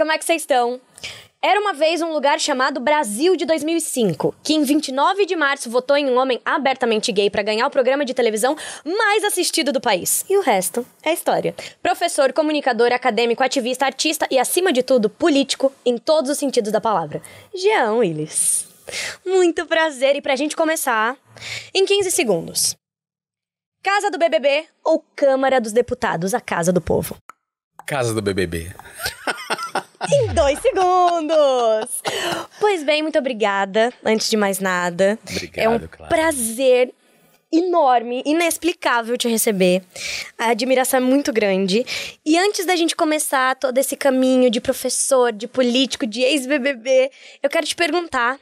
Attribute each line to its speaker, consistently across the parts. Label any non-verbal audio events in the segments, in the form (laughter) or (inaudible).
Speaker 1: como é que vocês estão? Era uma vez um lugar chamado Brasil de 2005, que em 29 de março votou em um homem abertamente gay para ganhar o programa de televisão mais assistido do país. E o resto é história. Professor, comunicador, acadêmico, ativista, artista e, acima de tudo, político em todos os sentidos da palavra. Jean Willis. Muito prazer e pra gente começar, em 15 segundos. Casa do BBB ou Câmara dos Deputados, a Casa do Povo?
Speaker 2: Casa do BBB.
Speaker 1: Em dois segundos. Pois bem, muito obrigada, antes de mais nada.
Speaker 2: Obrigado,
Speaker 1: É um
Speaker 2: Clara.
Speaker 1: prazer enorme, inexplicável te receber. A admiração é muito grande. E antes da gente começar todo esse caminho de professor, de político, de ex-BBB, eu quero te perguntar.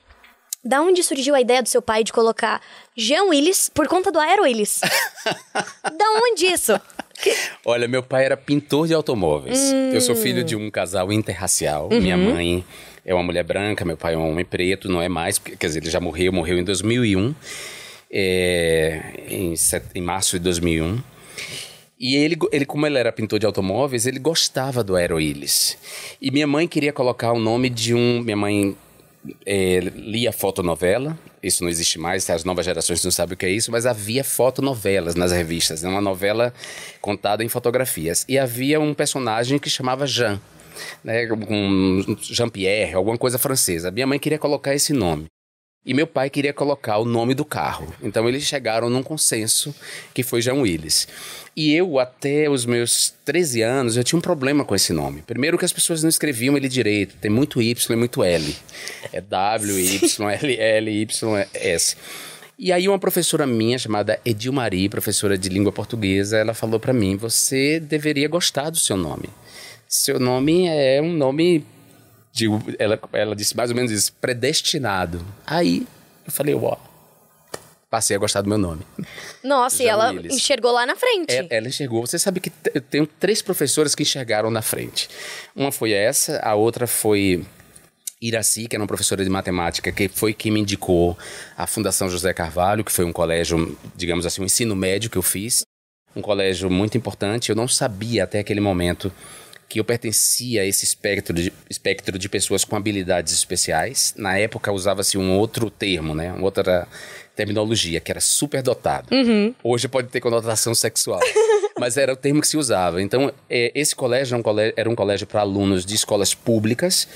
Speaker 1: Da onde surgiu a ideia do seu pai de colocar Jean Willis por conta do Aero Willis? (laughs) da onde isso?
Speaker 2: Olha, meu pai era pintor de automóveis. Eu sou filho de um casal interracial. Minha mãe é uma mulher branca, meu pai é um homem preto, não é mais, quer dizer, ele já morreu, morreu em 2001, é, em, set- em março de 2001. E ele, ele, como ele era pintor de automóveis, ele gostava do Aero Willis. E minha mãe queria colocar o nome de um. Minha mãe é, lia fotonovela, isso não existe mais, as novas gerações não sabem o que é isso, mas havia fotonovelas nas revistas, né? uma novela contada em fotografias. E havia um personagem que chamava Jean, né? um Jean-Pierre, alguma coisa francesa. Minha mãe queria colocar esse nome. E meu pai queria colocar o nome do carro. Então eles chegaram num consenso que foi Jean Willis. E eu, até os meus 13 anos, eu tinha um problema com esse nome. Primeiro que as pessoas não escreviam ele direito. Tem muito Y e muito L. É W, Y, (laughs) L, L, Y, S. E aí uma professora minha, chamada Edilmarie, professora de língua portuguesa, ela falou para mim, você deveria gostar do seu nome. Seu nome é um nome de, ela, ela disse mais ou menos isso, predestinado. Aí eu falei, ó, passei a gostar do meu nome.
Speaker 1: Nossa, e ela
Speaker 2: Willis.
Speaker 1: enxergou lá na frente.
Speaker 2: É, ela enxergou. Você sabe que eu tenho três professoras que enxergaram na frente. Uma foi essa, a outra foi Iraci, que era uma professora de matemática, que foi quem me indicou a Fundação José Carvalho, que foi um colégio, digamos assim, um ensino médio que eu fiz. Um colégio muito importante. Eu não sabia até aquele momento que eu pertencia a esse espectro de, espectro de pessoas com habilidades especiais. Na época usava-se um outro termo, né? Uma outra terminologia, que era superdotado. Hoje pode ter conotação sexual. (laughs) Mas era o termo que se usava. Então, é, esse colégio era um colégio, era um colégio para alunos de escolas públicas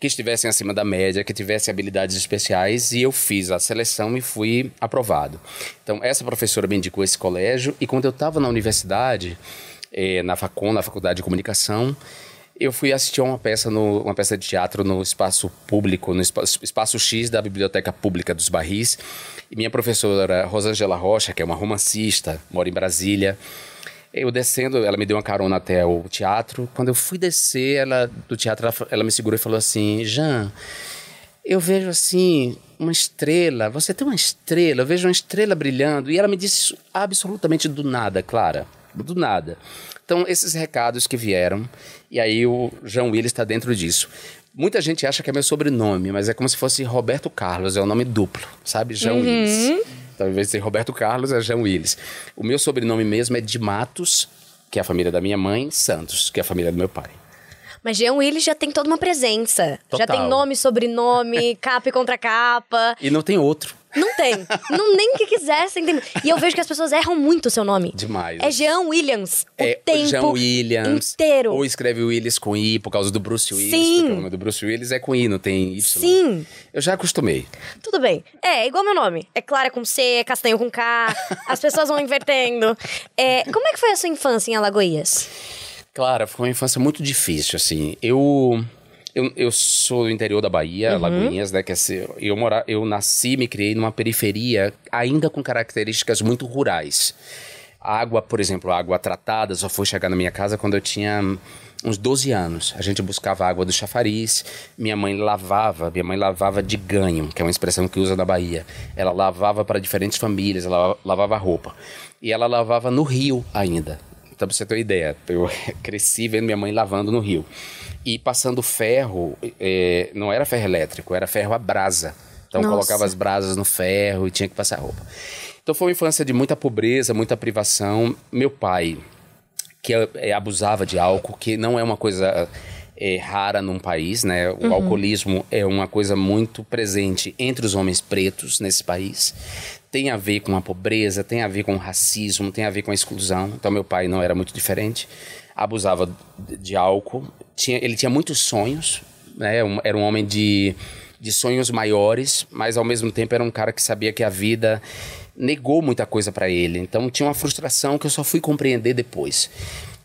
Speaker 2: que estivessem acima da média, que tivessem habilidades especiais, e eu fiz a seleção e fui aprovado. Então, essa professora me indicou esse colégio, e quando eu estava na universidade, eh, na Facom, na Faculdade de Comunicação, eu fui assistir uma peça, no, uma peça de teatro no espaço público, no espaço, espaço X da Biblioteca Pública dos Barris, e minha professora Rosângela Rocha, que é uma romancista, mora em Brasília, eu descendo, ela me deu uma carona até o teatro. Quando eu fui descer, ela do teatro, ela, ela me segurou e falou assim: Jean, eu vejo assim uma estrela. Você tem uma estrela, eu vejo uma estrela brilhando. E ela me disse absolutamente do nada, Clara, do nada. Então, esses recados que vieram, e aí o Jean Willis está dentro disso. Muita gente acha que é meu sobrenome, mas é como se fosse Roberto Carlos, é o nome duplo, sabe? Jean Willis. Então, ao invés de ser Roberto Carlos, é Jean Willis. O meu sobrenome mesmo é de Matos, que é a família da minha mãe, Santos, que é a família do meu pai.
Speaker 1: Mas Jean Willis já tem toda uma presença. Já
Speaker 2: Total.
Speaker 1: tem nome, sobrenome, (laughs) capa e contra capa.
Speaker 2: E não tem outro.
Speaker 1: Não tem. não nem que quisessem. Tem... E eu vejo que as pessoas erram muito o seu nome.
Speaker 2: Demais.
Speaker 1: É Jean Williams. O
Speaker 2: É
Speaker 1: tempo
Speaker 2: Jean Williams.
Speaker 1: inteiro.
Speaker 2: Ou escreve Willis com I por causa do Bruce Willis.
Speaker 1: Sim.
Speaker 2: Porque o nome do Bruce Willis é com I, não tem Y.
Speaker 1: Sim.
Speaker 2: Eu já acostumei.
Speaker 1: Tudo bem. É, igual meu nome. É Clara com C, é Castanho com K. As pessoas vão invertendo. É, como é que foi a sua infância em Alagoas?
Speaker 2: Clara, foi uma infância muito difícil, assim. Eu. Eu, eu sou do interior da Bahia, Lagoinhas, né? Que é, eu, mora, eu nasci e me criei numa periferia ainda com características muito rurais. A água, por exemplo, a água tratada só foi chegar na minha casa quando eu tinha uns 12 anos. A gente buscava água do chafariz, minha mãe lavava, minha mãe lavava de ganho, que é uma expressão que usa na Bahia. Ela lavava para diferentes famílias, ela lavava roupa. E ela lavava no rio ainda. Então, pra você ter uma ideia, eu (laughs) cresci vendo minha mãe lavando no rio. E passando ferro, eh, não era ferro elétrico, era ferro a brasa. Então,
Speaker 1: Nossa.
Speaker 2: colocava as brasas no ferro e tinha que passar roupa. Então, foi uma infância de muita pobreza, muita privação. Meu pai, que eh, abusava de álcool, que não é uma coisa é, rara num país, né? O uhum. alcoolismo é uma coisa muito presente entre os homens pretos nesse país. Tem a ver com a pobreza, tem a ver com o racismo, tem a ver com a exclusão. Então meu pai não era muito diferente. Abusava de álcool. Tinha, ele tinha muitos sonhos, né? Um, era um homem de, de sonhos maiores, mas ao mesmo tempo era um cara que sabia que a vida negou muita coisa para ele. Então tinha uma frustração que eu só fui compreender depois.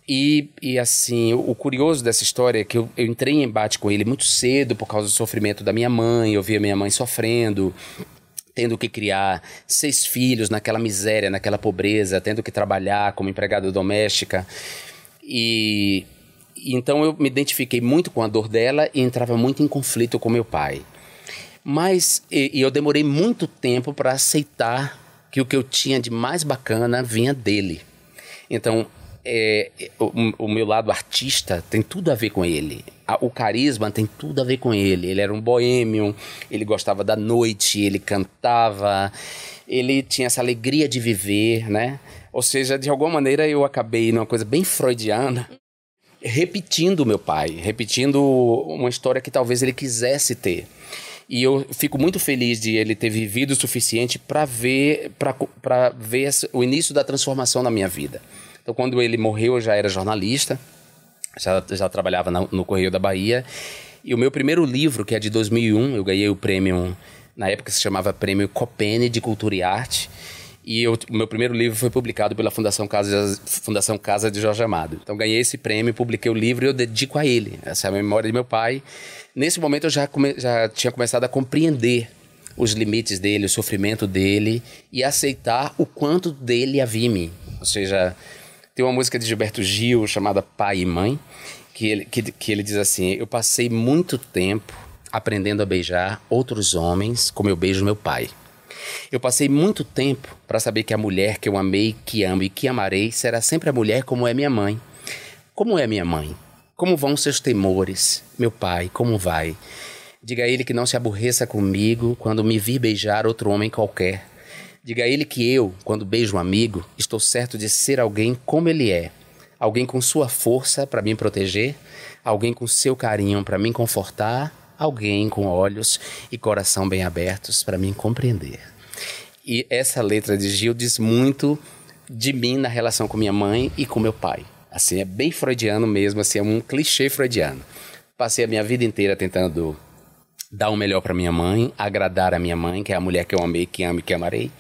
Speaker 2: E, e assim, o, curioso dessa história é que eu, eu entrei em embate com ele muito cedo por causa do sofrimento da minha mãe. Eu via minha mãe sofrendo, tendo que criar seis filhos naquela miséria, naquela pobreza, tendo que trabalhar como empregada doméstica. E então eu me identifiquei muito com a dor dela e entrava muito em conflito com meu pai. Mas e, e eu demorei muito tempo para aceitar que o que eu tinha de mais bacana vinha dele. Então, é, o, o, meu lado artista tem tudo a ver com ele. o carisma tem tudo a ver com ele. Ele era um boêmio, ele gostava da noite, ele cantava, ele tinha essa alegria de viver, né? Ou seja, de alguma maneira eu acabei numa coisa bem freudiana, repetindo meu pai, repetindo uma história que talvez ele quisesse ter. E eu fico muito feliz de ele ter vivido o suficiente para ver, para ver o início da transformação na minha vida. Então, quando ele morreu, eu já era jornalista, já, já trabalhava na, no Correio da Bahia. E o meu primeiro livro, que é de 2001, eu ganhei o prêmio, na época se chamava Prêmio Copene de Cultura e Arte. E o meu primeiro livro foi publicado pela Fundação Casa, Fundação Casa de Jorge Amado. Então ganhei esse prêmio, publiquei o livro e eu dedico a ele. Essa é a memória de meu pai. Nesse momento eu já, come, já tinha começado a compreender os limites dele, o sofrimento dele e aceitar o quanto dele havia em mim. Ou seja, tem uma música de Gilberto Gil chamada Pai e Mãe, que ele, que, que ele diz assim: Eu passei muito tempo aprendendo a beijar outros homens como eu beijo meu pai. Eu passei muito tempo para saber que a mulher que eu amei, que amo e que amarei será sempre a mulher como é minha mãe. Como é minha mãe? Como vão seus temores? Meu pai, como vai? Diga a ele que não se aborreça comigo quando me vir beijar outro homem qualquer. Diga a ele que eu, quando beijo um amigo, estou certo de ser alguém como ele é. Alguém com sua força para me proteger, alguém com seu carinho para me confortar, alguém com olhos e coração bem abertos para me compreender. E essa letra de Gil diz muito de mim na relação com minha mãe e com meu pai. Assim, é bem freudiano mesmo, assim, é um clichê freudiano. Passei a minha vida inteira tentando dar o melhor para minha mãe, agradar a minha mãe, que é a mulher que eu amei, que amo e que amarei,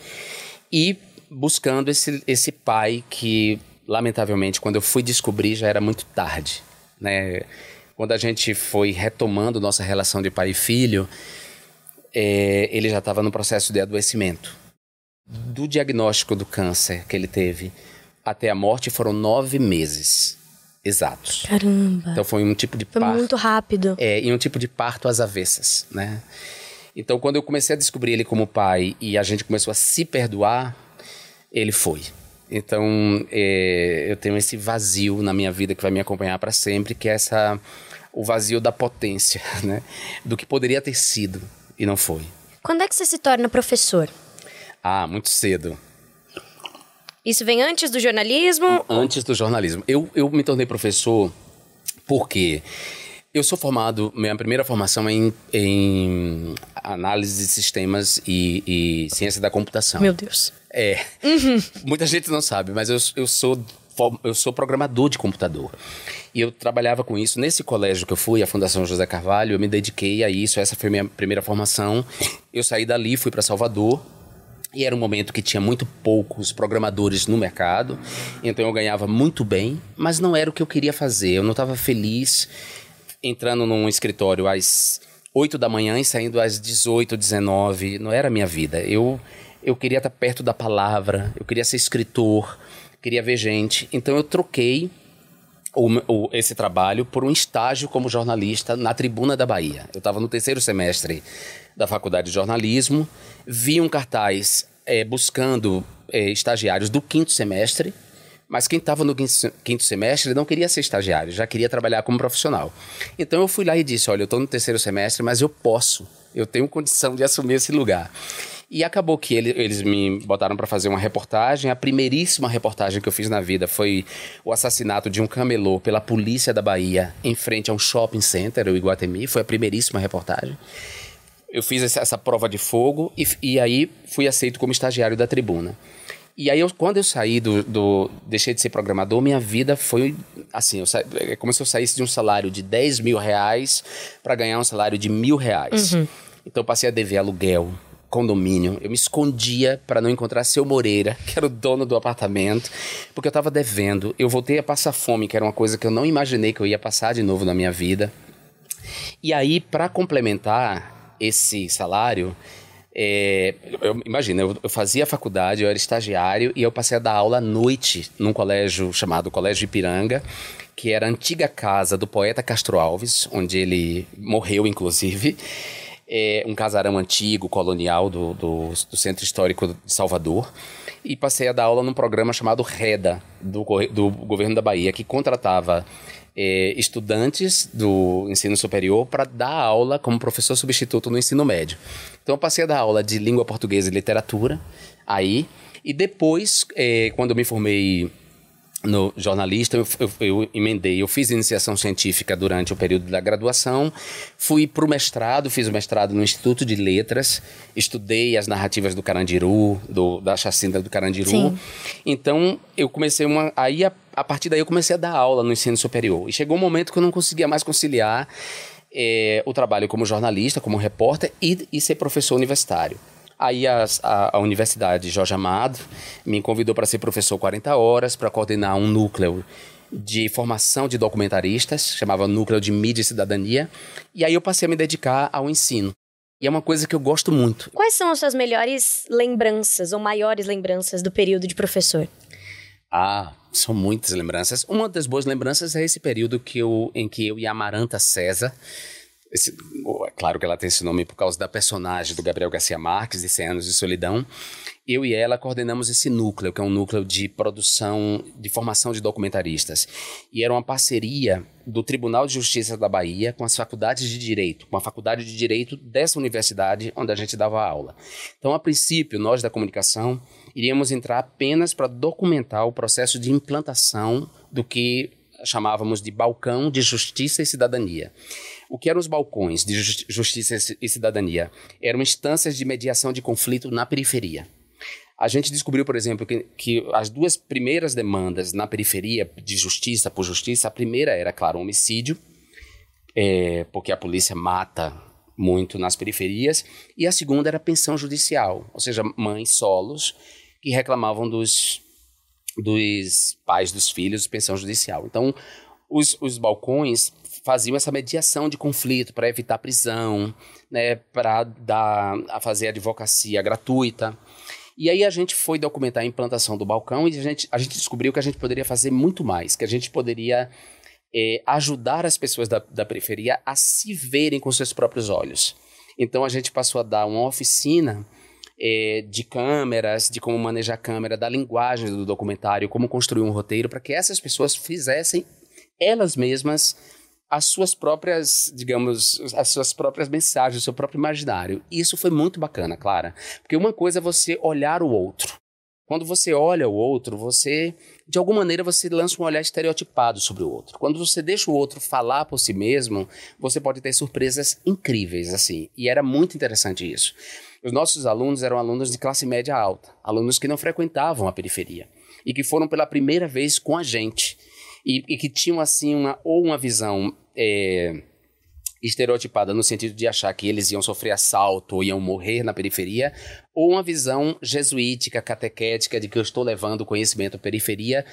Speaker 2: e buscando esse, esse pai que, lamentavelmente, quando eu fui descobrir já era muito tarde, né? Quando a gente foi retomando nossa relação de pai e filho, é, ele já estava no processo de adoecimento. Do diagnóstico do câncer que ele teve até a morte foram nove meses exatos.
Speaker 1: Caramba.
Speaker 2: Então foi um tipo de
Speaker 1: foi
Speaker 2: parto.
Speaker 1: muito rápido.
Speaker 2: É, e um tipo de parto às avessas, né? Então quando eu comecei a descobrir ele como pai e a gente começou a se perdoar, ele foi. Então é, eu tenho esse vazio na minha vida que vai me acompanhar para sempre, que é essa o vazio da potência, (laughs) né? Do que poderia ter sido e não foi.
Speaker 1: Quando é que você se torna professor?
Speaker 2: Ah, muito cedo.
Speaker 1: Isso vem antes do jornalismo?
Speaker 2: Antes do jornalismo. Eu, eu me tornei professor porque eu sou formado, minha primeira formação é em, em análise de sistemas e, e, ciência da computação.
Speaker 1: Meu Deus.
Speaker 2: É. Uhum. (laughs) Muita gente não sabe, mas eu, eu sou eu sou programador de computador. E eu trabalhava com isso. Nesse colégio que eu fui, a Fundação José Carvalho, eu me dediquei a isso. Essa foi a minha primeira formação. Eu saí dali, fui para Salvador e era um momento que tinha muito poucos programadores no mercado, então eu ganhava muito bem, mas não era o que eu queria fazer. Eu não estava feliz entrando num escritório às 8 da manhã e saindo às 18, 19. Não era a minha vida. Eu, eu queria estar perto da palavra, eu queria ser escritor, queria ver gente. Então eu troquei o, o, esse trabalho por um estágio como jornalista na Tribuna da Bahia. Eu estava no terceiro semestre da Faculdade de Jornalismo, vi um cartaz é, buscando é, estagiários do quinto semestre, mas quem estava no quinto semestre não queria ser estagiário, já queria trabalhar como profissional. Então eu fui lá e disse: Olha, eu estou no terceiro semestre, mas eu posso, eu tenho condição de assumir esse lugar. E acabou que ele, eles me botaram para fazer uma reportagem. A primeiríssima reportagem que eu fiz na vida foi o assassinato de um camelô pela polícia da Bahia em frente a um shopping center, o Iguatemi. Foi a primeiríssima reportagem. Eu fiz essa, essa prova de fogo e, e aí fui aceito como estagiário da tribuna. E aí, eu, quando eu saí do, do, Deixei de ser programador, minha vida foi assim: eu sa, é como se eu saísse de um salário de 10 mil reais para ganhar um salário de mil reais. Uhum. Então, eu passei a dever aluguel, condomínio. Eu me escondia para não encontrar seu Moreira, (laughs) que era o dono do apartamento, porque eu estava devendo. Eu voltei a passar fome, que era uma coisa que eu não imaginei que eu ia passar de novo na minha vida. E aí, para complementar esse salário, é, eu, imagina, eu, eu, fazia faculdade, eu era estagiário e eu passei a dar aula à noite num colégio chamado Colégio Ipiranga, que era a antiga casa do poeta Castro Alves, onde ele morreu, inclusive. É, um casarão antigo, colonial do, do, do, Centro Histórico de Salvador. E passei a dar aula num programa chamado REDA, do, do governo da Bahia, que contratava é, estudantes do ensino superior para dar aula como professor substituto no ensino médio. Então eu passei a dar aula de língua portuguesa e literatura aí, e depois, é, quando eu me formei no jornalista, eu, eu, eu, emendei, eu fiz iniciação científica durante o período da graduação, fui para o mestrado, fiz o mestrado no Instituto de Letras, estudei as narrativas do Carandiru, do, da chacina do Carandiru. Sim. Então, eu comecei uma. Aí, a, a, partir daí, eu comecei a dar aula no ensino superior. E chegou um momento que eu não conseguia mais conciliar é, o trabalho como jornalista, como repórter e, e ser professor universitário. Aí a, a, a, Universidade Jorge Amado me convidou para ser professor 40 horas, para coordenar um núcleo de formação de documentaristas, chamava Núcleo de Mídia e Cidadania, e aí eu passei a me dedicar ao ensino. E é uma coisa que eu gosto muito.
Speaker 1: Quais são as suas melhores lembranças ou maiores lembranças do período de professor?
Speaker 2: Ah, são muitas lembranças. Uma das boas lembranças é esse período que eu, em que eu e a Amaranta César esse, é claro que ela tem esse nome por causa da personagem do Gabriel Garcia Marques, de 100 Anos de Solidão. Eu e ela coordenamos esse núcleo, que é um núcleo de produção, de formação de documentaristas. E era uma parceria do Tribunal de Justiça da Bahia com as faculdades de Direito, com a faculdade de Direito dessa universidade onde a gente dava aula. Então, a princípio, nós da comunicação iríamos entrar apenas para documentar o processo de implantação do que chamávamos de balcão de justiça e cidadania. O que eram os balcões de justiça e cidadania? Eram instâncias de mediação de conflito na periferia. A gente descobriu, por exemplo, que, que, as duas primeiras demandas na periferia de justiça por justiça, a primeira era, claro, homicídio, é, porque a polícia mata muito nas periferias, e a segunda era pensão judicial, ou seja, mães solos que reclamavam dos, dos pais dos filhos pensão judicial. Então, os, os balcões faziam essa mediação de conflito para evitar prisão, né, para dar a fazer advocacia gratuita. E aí a gente foi documentar a implantação do balcão e a gente, a gente descobriu que a gente poderia fazer muito mais, que a gente poderia é, ajudar as pessoas da, da periferia a se verem com seus próprios olhos. Então a gente passou a dar uma oficina é, de câmeras, de como manejar a câmera, da linguagem do documentário, como construir um roteiro, para que essas pessoas fizessem elas mesmas as suas próprias, digamos, as suas próprias mensagens, o seu próprio imaginário. E isso foi muito bacana, Clara. Porque uma coisa é você olhar o outro. Quando você olha o outro, você, de alguma maneira, você lança um olhar estereotipado sobre o outro. Quando você deixa o outro falar por si mesmo, você pode ter surpresas incríveis, assim. E era muito interessante isso. Os nossos alunos eram alunos de classe média alta, alunos que não frequentavam a periferia e que foram pela primeira vez com a gente e, e que tinham assim uma ou uma visão é, estereotipada no sentido de achar que eles iam sofrer assalto ou iam morrer na periferia, ou uma visão jesuítica, catequética de que eu estou levando o conhecimento à periferia,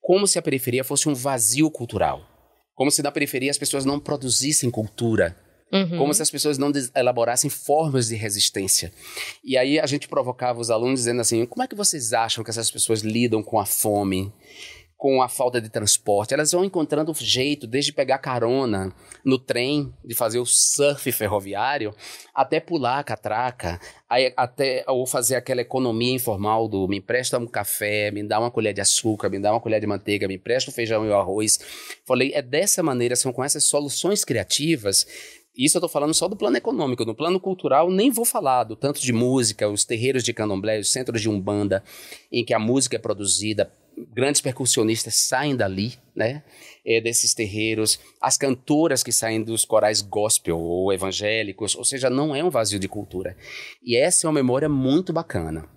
Speaker 2: como se a periferia fosse um vazio cultural. Como se na periferia as pessoas não produzissem cultura, Uhum. Como se as pessoas não elaborassem formas de resistência. E aí a gente provocava os alunos dizendo assim: como é que vocês acham que essas pessoas lidam com a fome? Com a falta de transporte. Elas vão encontrando jeito, desde pegar carona no trem, de fazer o surf ferroviário, até pular a catraca, até ou fazer aquela economia informal do me empresta um café, me dá uma colher de açúcar, me dá uma colher de manteiga, me empresta o feijão e o arroz. Falei, é dessa maneira, são com essas soluções criativas Isso eu estou falando só do plano econômico. No plano cultural, nem vou falar do tanto de música, os terreiros de candomblé, os centros de umbanda, em que a música é produzida, grandes percussionistas saem dali, né? É, desses terreiros, as cantoras que saem dos corais gospel ou evangélicos, ou seja, não é um vazio de cultura. E essa é uma memória muito bacana.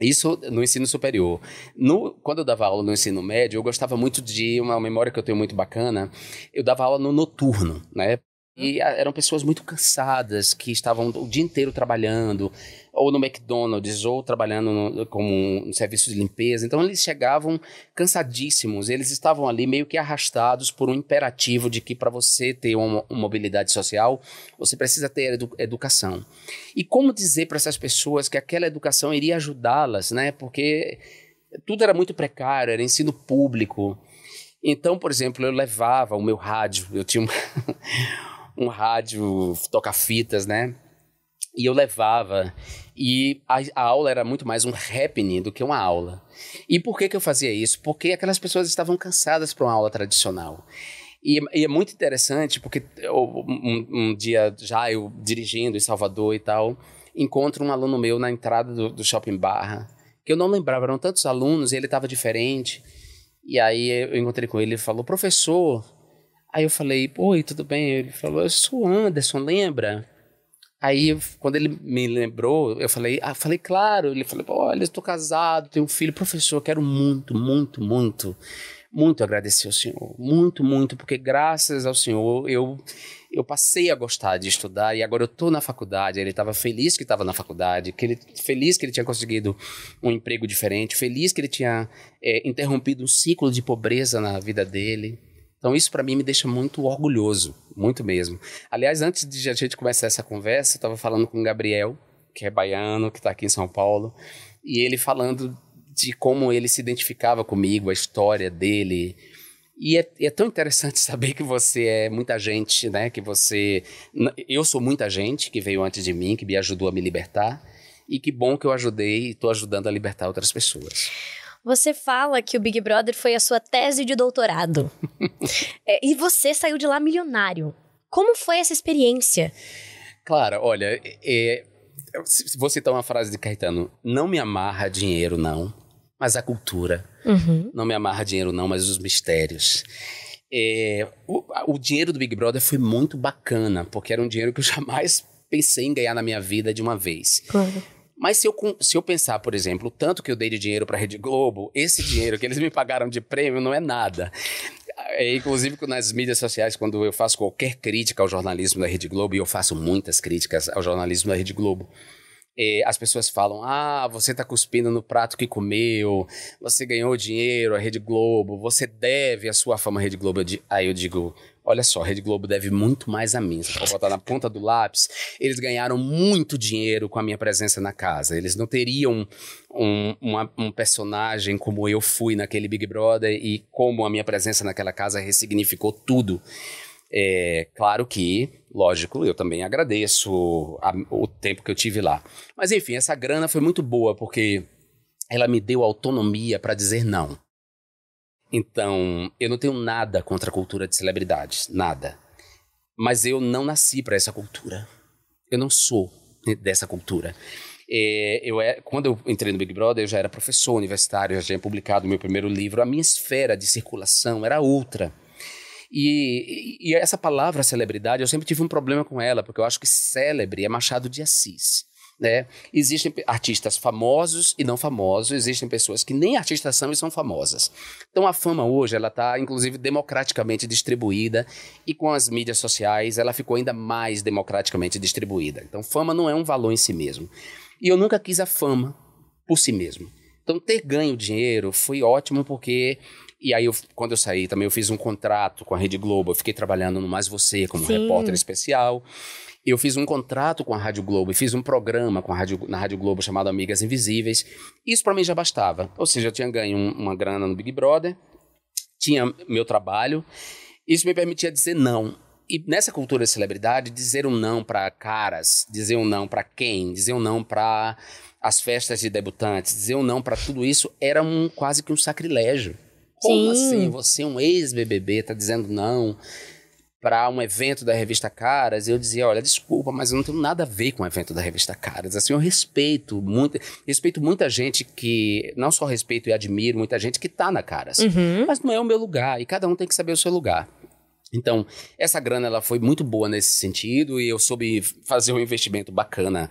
Speaker 2: Isso no ensino superior. No, quando eu dava aula no ensino médio, eu gostava muito de uma memória que eu tenho muito bacana. Eu dava aula no noturno, né? E eram pessoas muito cansadas, que estavam o dia inteiro trabalhando, ou no McDonald's, ou trabalhando no, como um serviço de limpeza. Então eles chegavam cansadíssimos, eles estavam ali meio que arrastados por um imperativo de que para você ter uma, uma, mobilidade social, você precisa ter edu educação. E como dizer para essas pessoas que aquela educação iria ajudá-las, né? Porque tudo era muito precário, era ensino público. Então, por exemplo, eu levava o meu rádio, eu tinha um (laughs) um rádio toca-fitas, né? E eu levava. E a, a, aula era muito mais um happening do que uma aula. E por que, que eu fazia isso? Porque aquelas pessoas estavam cansadas para uma aula tradicional. E, e, é muito interessante, porque um, um, dia já eu dirigindo em Salvador e tal, encontro um aluno meu na entrada do, do shopping Barra, que eu não lembrava, eram tantos alunos e ele estava diferente. E aí eu encontrei com ele e falou: professor, Aí eu falei, oi, tudo bem? Ele falou, eu sou Anderson, lembra? Aí, quando ele me lembrou, eu falei, ah, falei, claro. Ele falou, olha, estou casado, tenho um filho. Professor, quero muito, muito, muito, muito agradecer ao senhor. Muito, muito, porque graças ao senhor eu, eu passei a gostar de estudar e agora eu estou na faculdade. Ele estava feliz que estava na faculdade, que ele, feliz que ele tinha conseguido um emprego diferente, feliz que ele tinha é, interrompido um ciclo de pobreza na vida dele. Então isso para mim me deixa muito orgulhoso, muito mesmo. Aliás, antes de a gente começar essa conversa, eu estava falando com o Gabriel, que é baiano, que está aqui em São Paulo, e ele falando de como ele se identificava comigo, a história dele. E é, é, tão interessante (laughs) saber que você é muita gente, né? Que você. Eu sou muita gente que veio antes de mim, que me ajudou a me libertar. E que bom que eu ajudei e estou ajudando a libertar outras pessoas.
Speaker 1: Você fala que o Big Brother foi a sua tese de doutorado. (laughs) é, e você saiu de lá milionário. Como foi essa experiência?
Speaker 2: Claro, olha, é, vou citar uma frase de Caetano: Não me amarra dinheiro, não, mas a cultura. Uhum. Não me amarra dinheiro, não, mas os mistérios. É, o, o dinheiro do Big Brother foi muito bacana, porque era um dinheiro que eu (laughs) jamais pensei em ganhar na minha vida de uma vez. Claro. Mas se eu, se eu pensar, por exemplo, tanto que eu dei de dinheiro para a Rede Globo, esse dinheiro que eles me pagaram de prêmio não é nada. É, inclusive nas mídias sociais, quando eu faço qualquer crítica ao jornalismo da Rede Globo, e eu faço muitas críticas ao jornalismo da Rede Globo, é, as pessoas falam: ah, você está cuspindo no prato que comeu, você ganhou dinheiro, a Rede Globo, você deve a sua fama à Rede Globo. Aí eu digo: Olha só, a Rede Globo deve muito mais a mim. Se for botar na ponta do lápis, eles ganharam muito dinheiro com a minha presença na casa. Eles não teriam um, uma, um personagem como eu fui naquele Big Brother e como a minha presença naquela casa ressignificou tudo. É, claro que, lógico, eu também agradeço a, o tempo que eu tive lá. Mas enfim, essa grana foi muito boa porque ela me deu autonomia para dizer não. Então, eu não tenho nada contra a cultura de celebridades, nada. Mas eu não nasci para essa cultura. Eu não sou dessa cultura. É, eu é, quando eu entrei no Big Brother, eu já era professor universitário, já tinha publicado meu primeiro livro. A minha esfera de circulação era outra. E, e, essa palavra celebridade, eu sempre tive um problema com ela, porque eu acho que célebre é Machado de Assis. Né? Existem artistas famosos e não famosos, existem pessoas que nem artistas são e são famosas. Então a fama hoje ela está inclusive democraticamente distribuída e com as mídias sociais ela ficou ainda mais democraticamente distribuída. Então fama não é um valor em si mesmo. E eu nunca quis a fama por si mesmo. Então ter ganho dinheiro foi ótimo porque e aí, eu, quando eu saí, também eu fiz um contrato com a Rede Globo. Eu fiquei trabalhando no Mais Você como Sim. repórter especial. Eu fiz um contrato com a Rádio Globo e fiz um programa com a Rádio, na Rádio Globo chamado Amigas Invisíveis. Isso para mim já bastava. Ou seja, eu tinha ganho um, uma grana no Big Brother, tinha meu trabalho. Isso me permitia dizer não. E nessa cultura de celebridade, dizer um não para caras, dizer um não para quem, dizer um não para as festas de debutantes, dizer um não para tudo isso era um quase que um sacrilégio. Como Sim. assim? Você, um ex-BBB, tá dizendo não? Para um evento da revista Caras, eu dizia, olha, desculpa, mas eu não tenho nada a ver com o evento da revista Caras. Assim, eu respeito muito, respeito muita gente que não só respeito e admiro muita gente que tá na Caras,
Speaker 1: Uhum.
Speaker 2: mas não é o meu lugar e cada um tem que saber o seu lugar. Então, essa grana ela foi muito boa nesse sentido e eu soube fazer um investimento bacana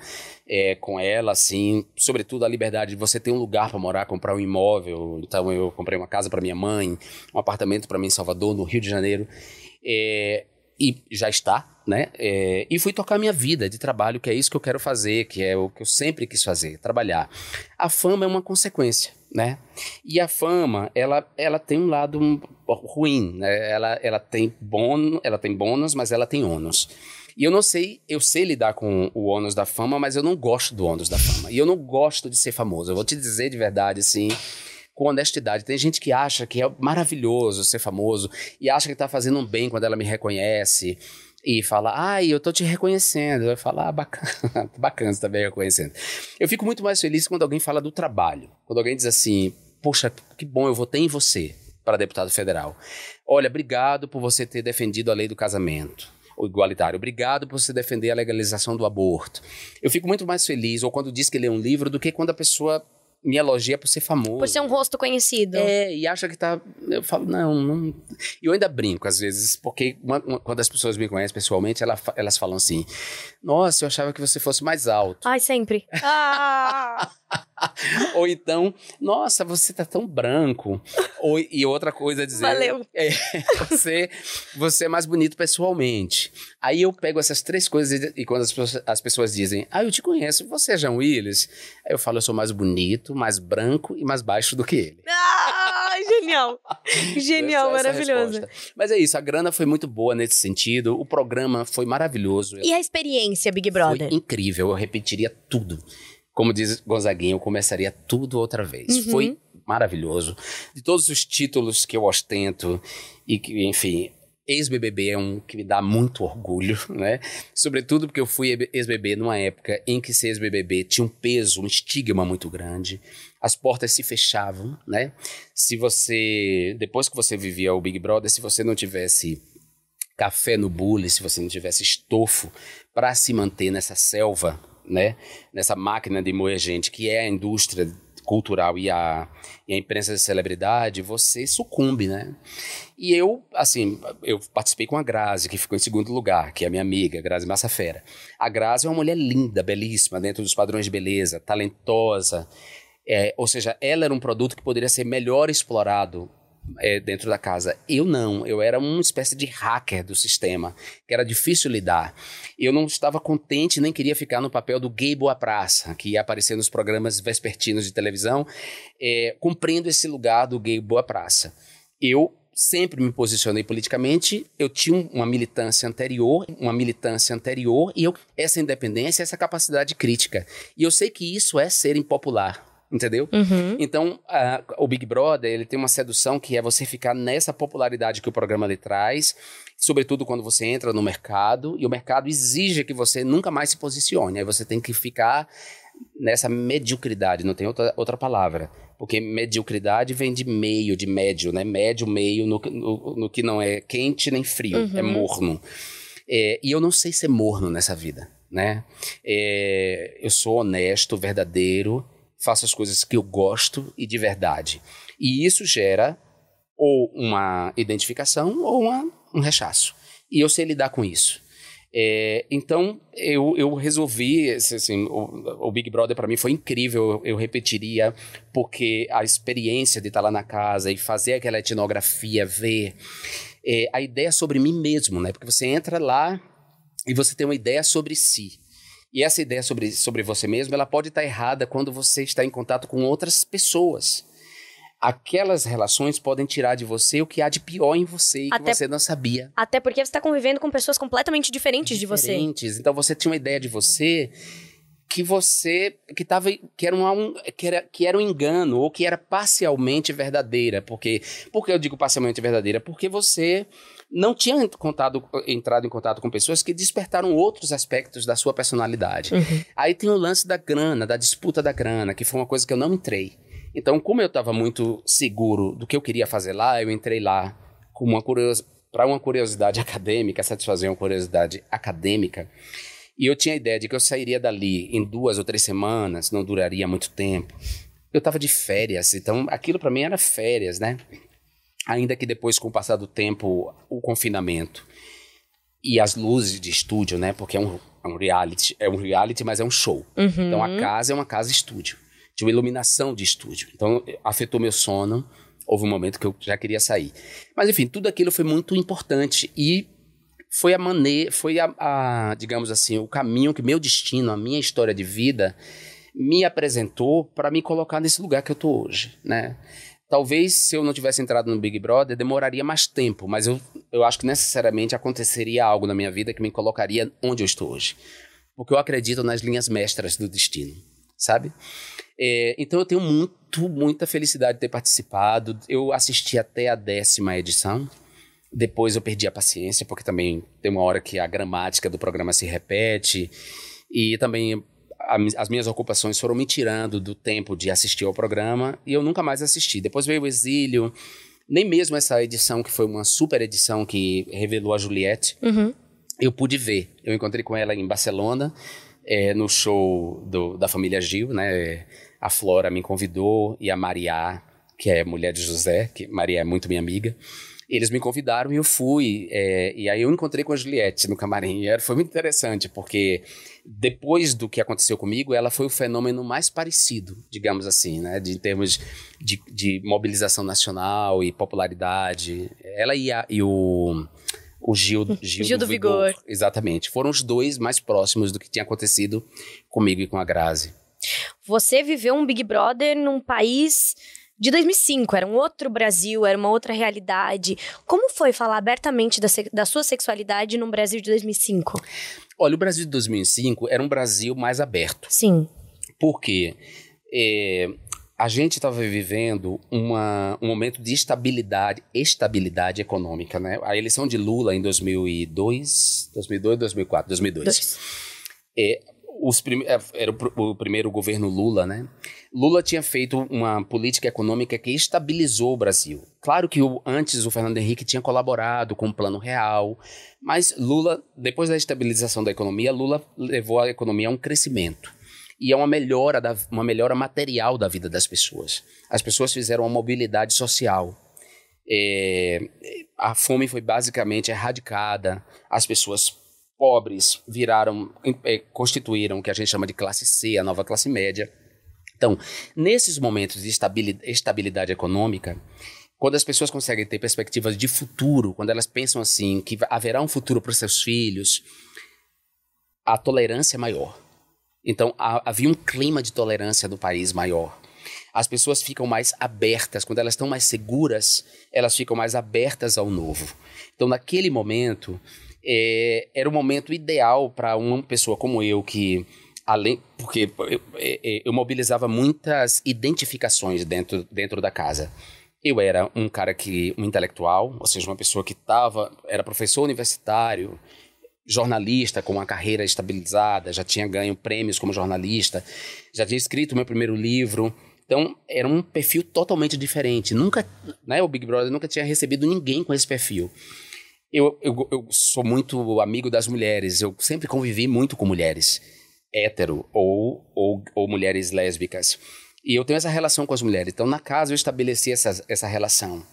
Speaker 2: é, com ela, assim, sobretudo a liberdade de você ter um lugar para morar, comprar um imóvel. Então, eu comprei uma casa para minha mãe, um apartamento para mim em Salvador, no Rio de Janeiro, é, e já está, né? É, e fui tocar minha vida de trabalho, que é isso que eu quero fazer, que é o que eu sempre quis fazer, trabalhar. A fama é uma consequência, né? E a fama, ela, ela tem um lado ruim, né? Ela, ela tem bônus, ela tem bônus, mas ela tem ônus. E eu não sei, eu sei lidar com o ônus da fama, mas eu não gosto do ônus da fama. E eu não gosto de ser famoso. Eu vou te dizer de verdade, assim, com honestidade. Tem gente que acha que é maravilhoso ser famoso e acha que tá fazendo um bem quando ela me reconhece e fala, ai, eu tô te reconhecendo. Eu falo, ah, bacana, (laughs) bacana você tá me reconhecendo. Eu fico muito mais feliz quando alguém fala do trabalho. Quando alguém diz assim, poxa, que bom, eu votei em você para deputado federal. Olha, obrigado por você ter defendido a lei do casamento o igualitário. Obrigado por você defender a legalização do aborto. Eu fico muito mais feliz, ou quando diz que lê um livro, do que quando a pessoa me elogia por ser famoso.
Speaker 1: Por ser um rosto conhecido.
Speaker 2: É, e acha que tá. Eu falo, não, não. E eu ainda brinco às vezes, porque uma, uma, quando as pessoas me conhecem pessoalmente, ela, elas falam assim: Nossa, eu achava que você fosse mais alto.
Speaker 1: Ai, sempre. Ah! (laughs) (laughs)
Speaker 2: Ou então, nossa, você tá tão branco. Ou, e outra coisa dizer.
Speaker 1: Valeu.
Speaker 2: É, você, você é mais bonito pessoalmente. Aí eu pego essas três coisas e, e quando as pessoas, as pessoas dizem, ah, eu te conheço, você é João Willis? Aí eu falo, eu sou mais bonito, mais branco e mais baixo do que ele.
Speaker 1: Ah, genial. (laughs) Genial,
Speaker 2: é
Speaker 1: maravilhoso.
Speaker 2: resposta. Mas é isso, a grana foi muito boa nesse sentido, o programa foi maravilhoso.
Speaker 1: E a experiência, Big Brother?
Speaker 2: Foi incrível, eu repetiria tudo. Como diz Gonzaguinha, eu começaria tudo outra vez.
Speaker 1: Uhum.
Speaker 2: Foi maravilhoso. De todos os títulos que eu ostento, e que, enfim, ex-BBB é um que me dá muito orgulho, (laughs) né? Sobretudo porque eu fui ex-BBB numa época em que ser ex-BBB tinha um peso, um estigma muito grande. As portas se fechavam, né? Se você, depois que você vivia o Big Brother, se você não tivesse café no bule, se você não tivesse estofo para se manter nessa selva, né? Nessa máquina de moer gente que é a indústria cultural e a, e a imprensa de celebridade, você sucumbe, né? E eu, assim, eu participei com a Grazi, que ficou em segundo lugar, que é a minha amiga, Grazi Massafera. A Grazi é uma mulher linda, belíssima, dentro dos padrões de beleza, talentosa. É, ou seja, ela era um produto que poderia ser melhor explorado é, dentro da casa. Eu não, eu era uma espécie de hacker do sistema, que era difícil lidar. Eu não estava contente, nem queria ficar no papel do gay boa praça, que ia aparecer nos programas vespertinos de televisão, é, cumprindo esse lugar do gay boa praça. Eu sempre me posicionei politicamente, eu tinha uma militância anterior, uma militância anterior, e eu, essa independência, essa capacidade crítica. E eu sei que isso é ser impopular entendeu?
Speaker 1: Uhum.
Speaker 2: Então, uh, o Big Brother, ele tem uma sedução que é você ficar nessa popularidade que o programa lhe traz, sobretudo quando você entra no mercado, e o mercado exige que você nunca mais se posicione, aí você tem que ficar nessa mediocridade, não tem outra, outra palavra, porque mediocridade vem de meio, de médio, né? Médio, meio, no, no, no que não é quente nem frio,
Speaker 1: Uhum.
Speaker 2: é morno. É, e eu não sei ser morno nessa vida, né? É, eu sou honesto, verdadeiro, faço as coisas que eu gosto e de verdade. E isso gera ou uma identificação ou uma, um rechaço. E eu sei lidar com isso. É, então, eu, eu resolvi, assim, o, o Big Brother para mim foi incrível, eu, eu, repetiria, porque a experiência de estar lá na casa e fazer aquela etnografia, ver é, a ideia sobre mim mesmo, né? Porque você entra lá e você tem uma ideia sobre si. E essa ideia sobre, sobre você mesmo, ela pode estar errada quando você está em contato com outras pessoas. Aquelas relações podem tirar de você o que há de pior em você e
Speaker 1: Até-
Speaker 2: que você não sabia.
Speaker 1: Até porque você está convivendo com pessoas completamente diferentes de você.
Speaker 2: Diferentes. Então você tinha uma ideia de você que você que tava que era um que era, que era um engano ou que era parcialmente verdadeira, porque porque eu digo parcialmente verdadeira, porque você não tinha contado, entrado em contato com pessoas que despertaram outros aspectos da sua personalidade.
Speaker 1: Uhum.
Speaker 2: Aí tem o lance da grana, da disputa da grana, que foi uma coisa que eu não entrei. Então, como eu estava muito seguro do que eu queria fazer lá, eu entrei lá com uma curios- para uma curiosidade (laughs) acadêmica, satisfazer uma curiosidade acadêmica. E eu tinha a ideia de que eu sairia dali em duas ou três semanas, não duraria muito tempo. Eu estava de férias, então aquilo para mim era férias, né? Ainda que depois, com o passar do tempo, o confinamento e as luzes de estúdio, né? Porque é um, é um reality, é um reality, mas é um show.
Speaker 1: Uhum.
Speaker 2: Então a casa é uma casa estúdio, de uma iluminação de estúdio. Então afetou meu sono. Houve um momento que eu já queria sair. Mas enfim, tudo aquilo foi muito importante e foi a maneira, foi a, a, digamos assim, o caminho que meu destino, a minha história de vida me apresentou para me colocar nesse lugar que eu tô hoje, né? Talvez se eu não tivesse entrado no Big Brother, demoraria mais tempo, mas eu, eu acho que necessariamente aconteceria algo na minha vida que me colocaria onde eu estou hoje. Porque eu acredito nas linhas mestras do destino, sabe? É, então eu tenho muito, muita felicidade de ter participado. Eu assisti até a décima edição. Depois eu perdi a paciência, porque também tem uma hora que a gramática do programa se repete. E também a, as minhas ocupações foram me tirando do tempo de assistir ao programa e eu nunca mais assisti. Depois veio o Exílio, nem mesmo essa edição, que foi uma super edição que revelou a Juliette,
Speaker 1: Uhum.
Speaker 2: eu pude ver. Eu encontrei com ela em Barcelona, é, no show do, da família Gil, né? A Flora me convidou e a Maria, que é mulher de José, que Maria é muito minha amiga. Eles me convidaram e eu fui. é, e aí eu encontrei com a Juliette no camarim. E era- foi muito interessante, porque depois do que aconteceu comigo, ela foi o fenômeno mais parecido, digamos assim, né? De, em termos de, de mobilização nacional e popularidade. Ela e, a- e o, o Gil, (laughs) Gil,
Speaker 1: Gil do Vigor.
Speaker 2: Exatamente. Foram os dois mais próximos do que tinha acontecido comigo e com a Grazi.
Speaker 1: Você viveu um Big Brother num país de 2005, era um outro Brasil, era uma outra realidade. Como foi falar abertamente da, da sua sexualidade num Brasil de 2005?
Speaker 2: Olha, o Brasil de 2005 era um Brasil mais aberto.
Speaker 1: Sim.
Speaker 2: Porque é, a gente estava vivendo uma, um momento de estabilidade, estabilidade econômica, né? A eleição de Lula em 2002, 2002, 2004, 2002.
Speaker 1: Dois.
Speaker 2: É, os prime- é, era o, o primeiro governo Lula, né? Lula tinha feito uma política econômica que estabilizou o Brasil. Claro que o- antes o Fernando Henrique tinha colaborado com o Plano Real, mas Lula, depois da estabilização da economia, Lula levou a economia a um crescimento e a uma melhora, da, uma melhora material da vida das pessoas. As pessoas fizeram uma mobilidade social. É, a fome foi basicamente erradicada, as pessoas pobres viraram, eh, constituíram o que a gente chama de classe C, a nova classe média. Então, nesses momentos de estabili- estabilidade econômica, quando as pessoas conseguem ter perspectivas de futuro, quando elas pensam assim, que haverá um futuro para os seus filhos, a tolerância é maior. Então, há- havia um clima de tolerância no país maior. As pessoas ficam mais abertas, quando elas estão mais seguras, elas ficam mais abertas ao novo. Então, naquele momento, é, era o momento ideal para uma pessoa como eu, que além. Porque eu, eu- eu mobilizava muitas identificações dentro, dentro da casa. Eu era um cara que. um intelectual, ou seja, uma pessoa que estava. era professor universitário, jornalista com uma carreira estabilizada, já tinha ganho prêmios como jornalista, já tinha escrito meu primeiro livro. Então, era um perfil totalmente diferente. Nunca, né, o Big Brother nunca tinha recebido ninguém com esse perfil. Eu, eu, eu sou muito amigo das mulheres, eu sempre convivi muito com mulheres, hétero ou, ou, ou mulheres lésbicas. E eu tenho essa relação com as mulheres. Então, na casa, eu estabeleci essa, essa relação.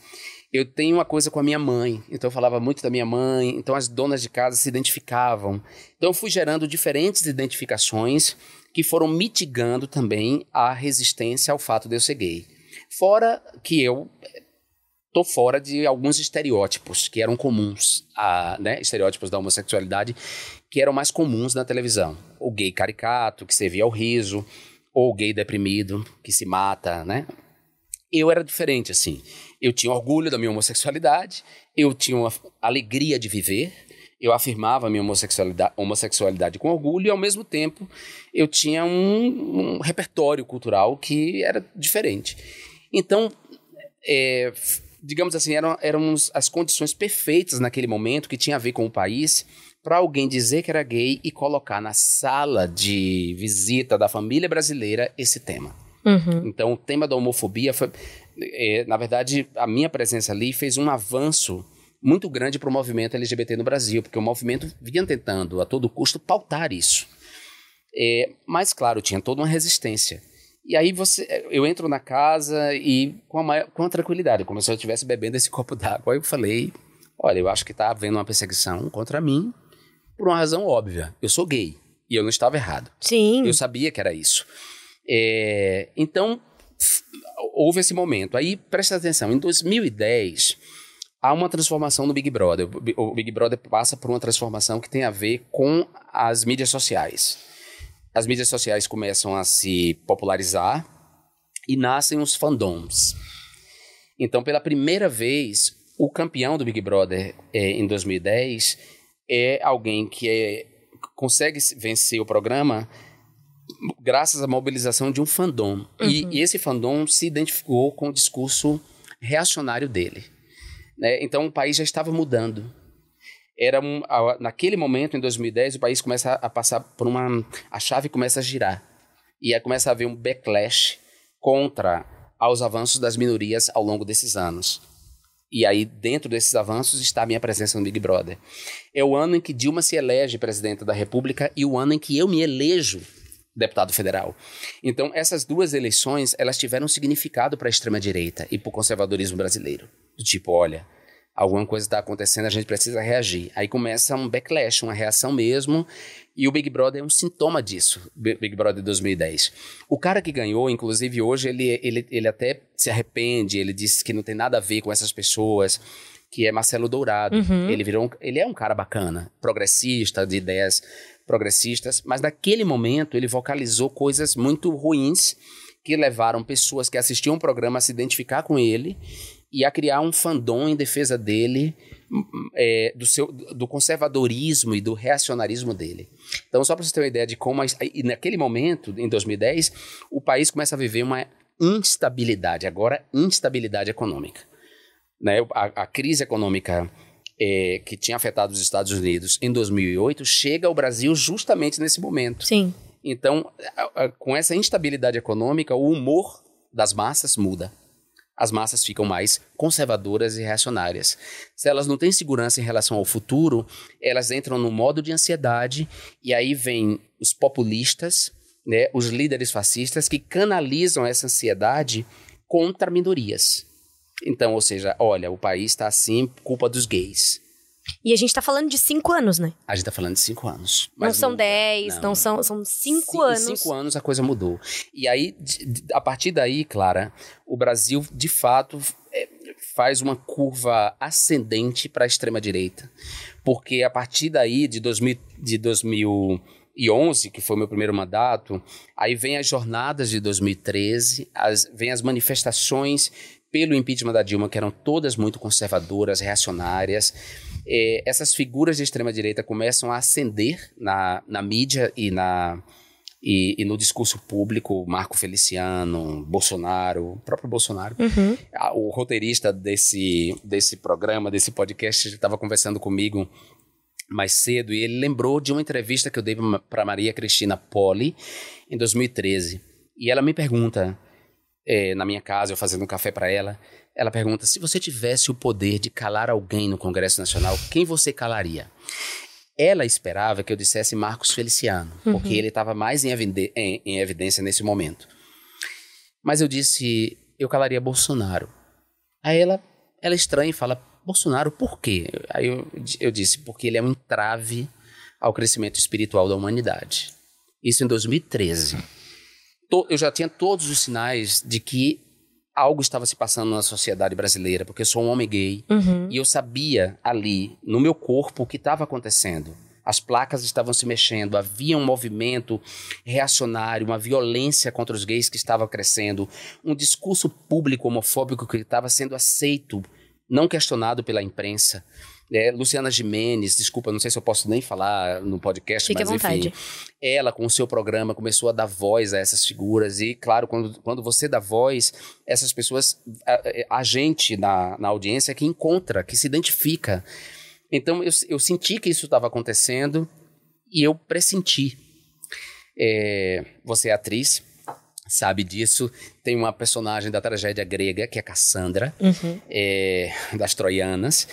Speaker 2: Eu tenho uma coisa com a minha mãe, então eu falava muito da minha mãe, então as donas de casa se identificavam. Então eu fui gerando diferentes identificações que foram mitigando também a resistência ao fato de eu ser gay. Fora que eu tô fora de alguns estereótipos que eram comuns, a, né, estereótipos da homossexualidade que eram mais comuns na televisão. O gay caricato, que servia ao riso, ou o gay deprimido, que se mata, né? Eu era diferente, assim. Eu tinha orgulho da minha homossexualidade, eu tinha uma alegria de viver, eu afirmava a minha homossexualidade, homossexualidade com orgulho e, ao mesmo tempo, eu tinha um, um repertório cultural que era diferente. Então, é, digamos assim, eram, eram as condições perfeitas naquele momento que tinha a ver com o país para alguém dizer que era gay e colocar na sala de visita da família brasileira esse tema.
Speaker 1: Uhum.
Speaker 2: Então, o tema da homofobia foi. é, na verdade, a minha presença ali fez um avanço muito grande para o movimento LGBT no Brasil, porque o movimento vinha tentando a todo custo pautar isso. É, mas, claro, tinha toda uma resistência. E aí você, eu entro na casa e com a, maior, com a tranquilidade, como se eu estivesse bebendo esse (laughs) copo d'água. Aí eu falei, olha, eu acho que está havendo uma perseguição contra mim por uma razão óbvia. Eu sou gay e eu não estava errado.
Speaker 1: Sim.
Speaker 2: Eu sabia que era isso. É, então, houve esse momento. Aí, presta atenção, em 2010 há uma transformação no Big Brother. O Big Brother passa por uma transformação que tem a ver com as mídias sociais. As mídias sociais começam a se popularizar e nascem os fandoms. Então, pela primeira vez, o campeão do Big Brother é, em 2010 é alguém que é, consegue vencer o programa graças à mobilização de um fandom. Uhum. E, e, esse fandom se identificou com o discurso reacionário dele. Né? Então o país já estava mudando. Era um, naquele momento, em 2010, o país começa a, passar por uma. A chave começa a girar. E aí começa a haver um backlash contra aos avanços das minorias ao longo desses anos. E aí, dentro desses avanços, está a minha presença no Big Brother. É o ano em que Dilma se elege presidenta da República e o ano em que eu me elejo deputado federal. Então, essas duas eleições, elas tiveram um significado para a extrema-direita e para o conservadorismo brasileiro. Do tipo, olha, alguma coisa está acontecendo, a gente precisa reagir. Aí começa um backlash, uma reação mesmo, e o Big Brother é um sintoma disso, Big Brother 2010. O cara que ganhou, inclusive hoje, ele, ele, ele até se arrepende, ele disse que não tem nada a ver com essas pessoas, que é Marcelo Dourado. Uhum. Ele virou um, ele é um cara bacana, progressista, de ideias progressistas, mas naquele momento ele vocalizou coisas muito ruins que levaram pessoas que assistiam o programa a se identificar com ele e a criar um fandom em defesa dele, é, do, seu, do conservadorismo e do reacionarismo dele. Então, só para você ter uma ideia de como. E naquele momento, em 2010, o país começa a viver uma instabilidade, agora instabilidade econômica. Né? A, a crise econômica é, que tinha afetado os Estados Unidos em 2008 chega ao Brasil justamente nesse momento.
Speaker 1: Sim.
Speaker 2: Então, a, a, com essa instabilidade econômica, o humor das massas muda as massas ficam mais conservadoras e reacionárias. Se elas não têm segurança em relação ao futuro, elas entram no modo de ansiedade e aí vêm os populistas, né, os líderes fascistas que canalizam essa ansiedade contra minorias. Então, ou seja, olha, o país está assim, culpa dos gays.
Speaker 1: E a gente tá falando de cinco anos, né?
Speaker 2: A gente tá falando de cinco anos.
Speaker 1: Não são dez, não. não, são, são cinco, anos.
Speaker 2: Em cinco anos a coisa mudou. E aí, a partir daí, Clara, o Brasil, de fato, é, faz uma curva ascendente para a extrema-direita. Porque a partir daí, de, 2000, de 2011, que foi o meu primeiro mandato, aí vem as jornadas de 2013, as, vem as manifestações pelo impeachment da Dilma, que eram todas muito conservadoras, reacionárias. É, essas figuras de extrema-direita começam a ascender na, na mídia e, na, e, e, no discurso público. Marco Feliciano, Bolsonaro, o próprio Bolsonaro.
Speaker 1: Uhum.
Speaker 2: O roteirista desse, desse programa, desse podcast, estava conversando comigo mais cedo e ele lembrou de uma entrevista que eu dei para Maria Cristina Poli em 2013. E ela me pergunta é, na minha casa, eu fazendo um café para ela, ela pergunta: se você tivesse o poder de calar alguém no Congresso Nacional, quem você calaria? Ela esperava que eu dissesse Marcos Feliciano, uhum. porque ele estava mais em, em, em evidência nesse momento. Mas eu disse: eu calaria Bolsonaro. Aí ela, ela estranha e fala: Bolsonaro, por quê? Aí eu, eu disse: porque ele é um entrave ao crescimento espiritual da humanidade. Isso em 2013 eu já tinha todos os sinais de que algo estava se passando na sociedade brasileira, porque eu sou um homem gay
Speaker 1: uhum.
Speaker 2: e eu sabia ali, no meu corpo, o que estava acontecendo. As placas estavam se mexendo, havia um movimento reacionário, uma violência contra os gays que estava crescendo, um discurso público homofóbico que estava sendo aceito, não questionado pela imprensa. É, Luciana Jimenez, desculpa, não sei se eu posso nem falar no podcast,
Speaker 1: Fique
Speaker 2: mas enfim, ela com o seu programa começou a dar voz a essas figuras e, claro, quando, quando você dá voz, essas pessoas, a, a gente na, na audiência que encontra, que se identifica. Então eu, eu senti que isso estava acontecendo e eu pressenti. É, você é atriz, sabe disso. Tem uma personagem da tragédia grega, que é Cassandra,
Speaker 1: uhum.
Speaker 2: é, das Troianas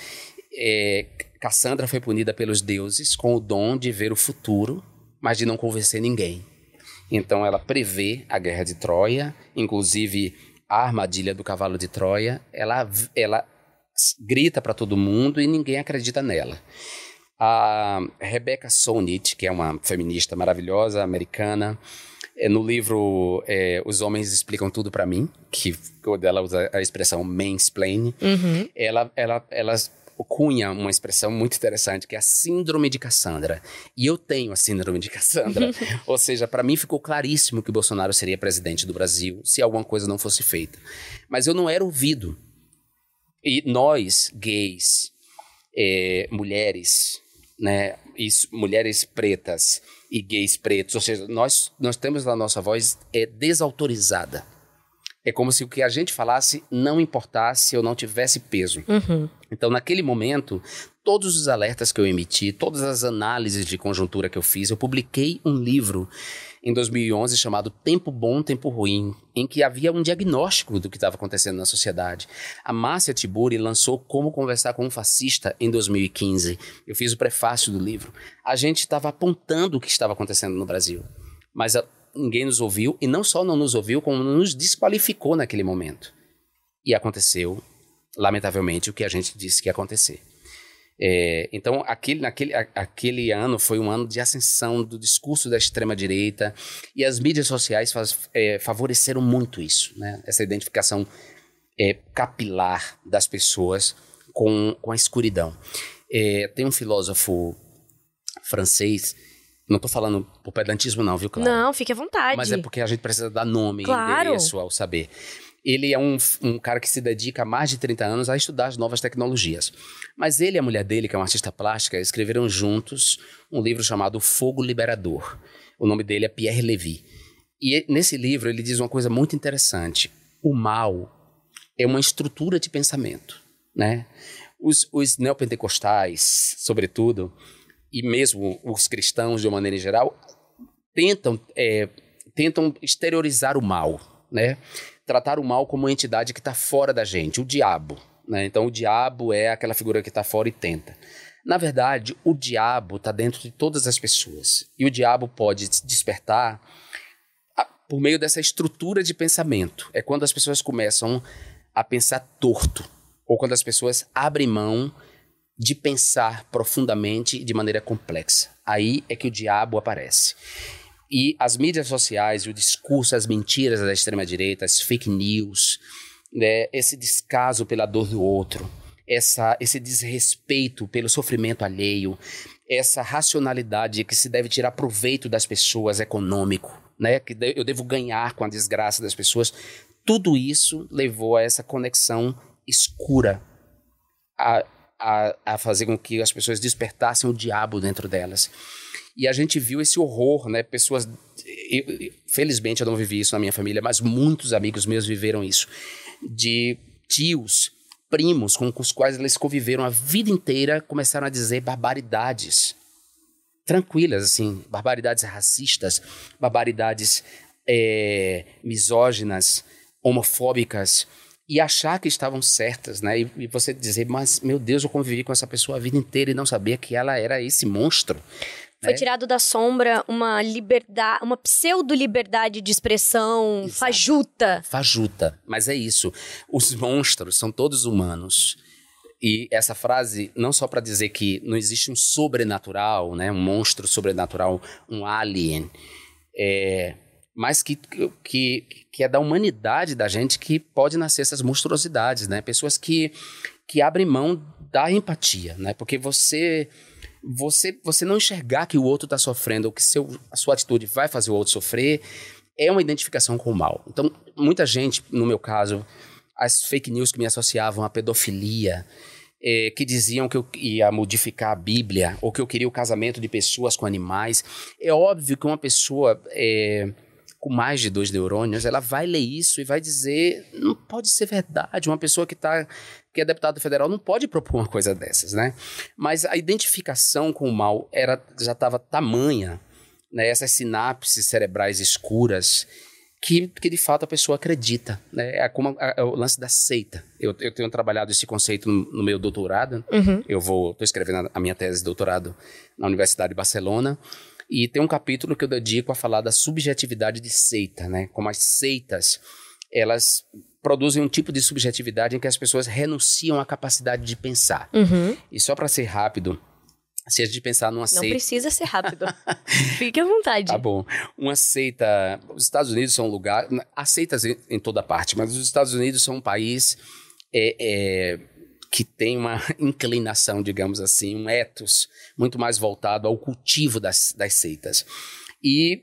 Speaker 2: é, Cassandra foi punida pelos deuses com o dom de ver o futuro, mas de não convencer ninguém. Então ela prevê a guerra de Troia, inclusive a armadilha do cavalo de Troia. Ela, ela grita para todo mundo e ninguém acredita nela. A Rebecca Solnit, que é uma feminista maravilhosa, americana, é, no livro é, Os Homens Explicam Tudo para Mim, que ela usa a expressão mansplain, uhum. ela, ela, ela cunha uma expressão muito interessante, que é a síndrome de Cassandra. E eu tenho a síndrome de Cassandra. (laughs) Ou seja, para mim ficou claríssimo que Bolsonaro seria presidente do Brasil se alguma coisa não fosse feita. Mas eu não era ouvido. E nós, gays, é, mulheres, né, isso, mulheres pretas e gays pretos, ou seja, nós, nós temos a nossa voz é desautorizada. É como se o que a gente falasse não importasse ou não tivesse peso. Uhum. Então, naquele momento, todos os alertas que eu emiti, todas as análises de conjuntura que eu fiz, eu publiquei um livro em 2011 chamado Tempo Bom, Tempo Ruim, em que havia um diagnóstico do que estava acontecendo na sociedade. A Márcia Tiburi lançou Como Conversar com um Fascista em 2015. Eu fiz o prefácio do livro. A gente estava apontando o que estava acontecendo no Brasil. Mas a, ninguém nos ouviu, e não só não nos ouviu, como nos desqualificou naquele momento. E aconteceu, lamentavelmente, o que a gente disse que ia acontecer. É, então, aquele, naquele, a, aquele ano foi um ano de ascensão do discurso da extrema-direita, e as mídias sociais faz, é, favoreceram muito isso, né? essa identificação é, capilar das pessoas com, com a escuridão. É, tem um filósofo francês não estou falando por pedantismo, não, viu, Clara?
Speaker 1: Não, fique à vontade.
Speaker 2: Mas é porque a gente precisa dar nome
Speaker 1: claro.
Speaker 2: e endereço ao saber. Ele é um, um cara que se dedica há mais de 30 anos a estudar as novas tecnologias. Mas ele e a mulher dele, que é uma artista plástica, escreveram juntos um livro chamado Fogo Liberador. O nome dele é Pierre Levy. E nesse livro ele diz uma coisa muito interessante. O mal é uma estrutura de pensamento, né? Os, os neopentecostais, sobretudo, e mesmo os cristãos de uma maneira geral, tentam, é, tentam exteriorizar o mal, né? Tratar o mal como uma entidade que está fora da gente, o diabo. Né? Então, o diabo é aquela figura que está fora e tenta. Na verdade, o diabo está dentro de todas as pessoas. E o diabo pode despertar por meio dessa estrutura de pensamento. É quando as pessoas começam a pensar torto, ou quando as pessoas abrem mão de pensar profundamente e de maneira complexa. Aí é que o diabo aparece. E as mídias sociais, o discurso, as mentiras da extrema-direita, as fake news, né, esse descaso pela dor do outro, essa, esse desrespeito pelo sofrimento alheio, essa racionalidade que se deve tirar proveito das pessoas econômico, né, que eu devo ganhar com a desgraça das pessoas, tudo isso levou a essa conexão escura, a, a, a fazer com que as pessoas despertassem o diabo dentro delas. E a gente viu esse horror, né? Pessoas. Eu, felizmente eu não vivi isso na minha família, mas muitos amigos meus viveram isso. De tios, primos com os quais eles conviveram a vida inteira começaram a dizer barbaridades. Tranquilas, assim, barbaridades racistas, barbaridades é, misóginas, homofóbicas e achar que estavam certas, né? E, e, você dizer, mas meu Deus, eu convivi com essa pessoa a vida inteira e não sabia que ela era esse monstro.
Speaker 1: Foi né? tirado da sombra uma liberdade, uma pseudo-liberdade de expressão Exato. fajuta.
Speaker 2: Fajuta, mas é isso. Os monstros são todos humanos. E essa frase, não só para dizer que não existe um sobrenatural, né? Um monstro sobrenatural, um alien. É, mas que, que, que é da humanidade da gente que pode nascer essas monstruosidades, né? Pessoas que, que abrem mão da empatia, né? Porque você você você não enxergar que o outro está sofrendo ou que seu, a sua atitude vai fazer o outro sofrer é uma identificação com o mal. Então, muita gente, no meu caso, as fake news que me associavam à pedofilia, é, que diziam que eu ia modificar a Bíblia ou que eu queria o casamento de pessoas com animais. É óbvio que uma pessoa é, com mais de dois neurônios, ela vai ler isso e vai dizer, não pode ser verdade, uma pessoa que tá, que é deputado federal não pode propor uma coisa dessas, né? Mas a identificação com o mal era, já estava tamanha, né? essas sinapses cerebrais escuras, que, que de fato a pessoa acredita. Né? É como a, a, o lance da seita. Eu, eu tenho trabalhado esse conceito no, no meu doutorado.
Speaker 1: Uhum.
Speaker 2: Eu vou, estou escrevendo a, a minha tese de doutorado na Universidade de Barcelona. E tem um capítulo que eu dedico a falar da subjetividade de seita, né? Como as seitas, elas produzem um tipo de subjetividade em que as pessoas renunciam à capacidade de pensar.
Speaker 1: Uhum.
Speaker 2: E só para ser rápido, se a gente pensar numa
Speaker 1: Não
Speaker 2: seita.
Speaker 1: precisa ser rápido. (laughs) Fique à vontade.
Speaker 2: Tá bom. Uma seita. Os Estados Unidos são um lugar. Há seitas em, em toda parte, mas os Estados Unidos são um país é, é, que tem uma (laughs) inclinação, digamos assim, um ethos muito mais voltado ao cultivo das, das seitas. E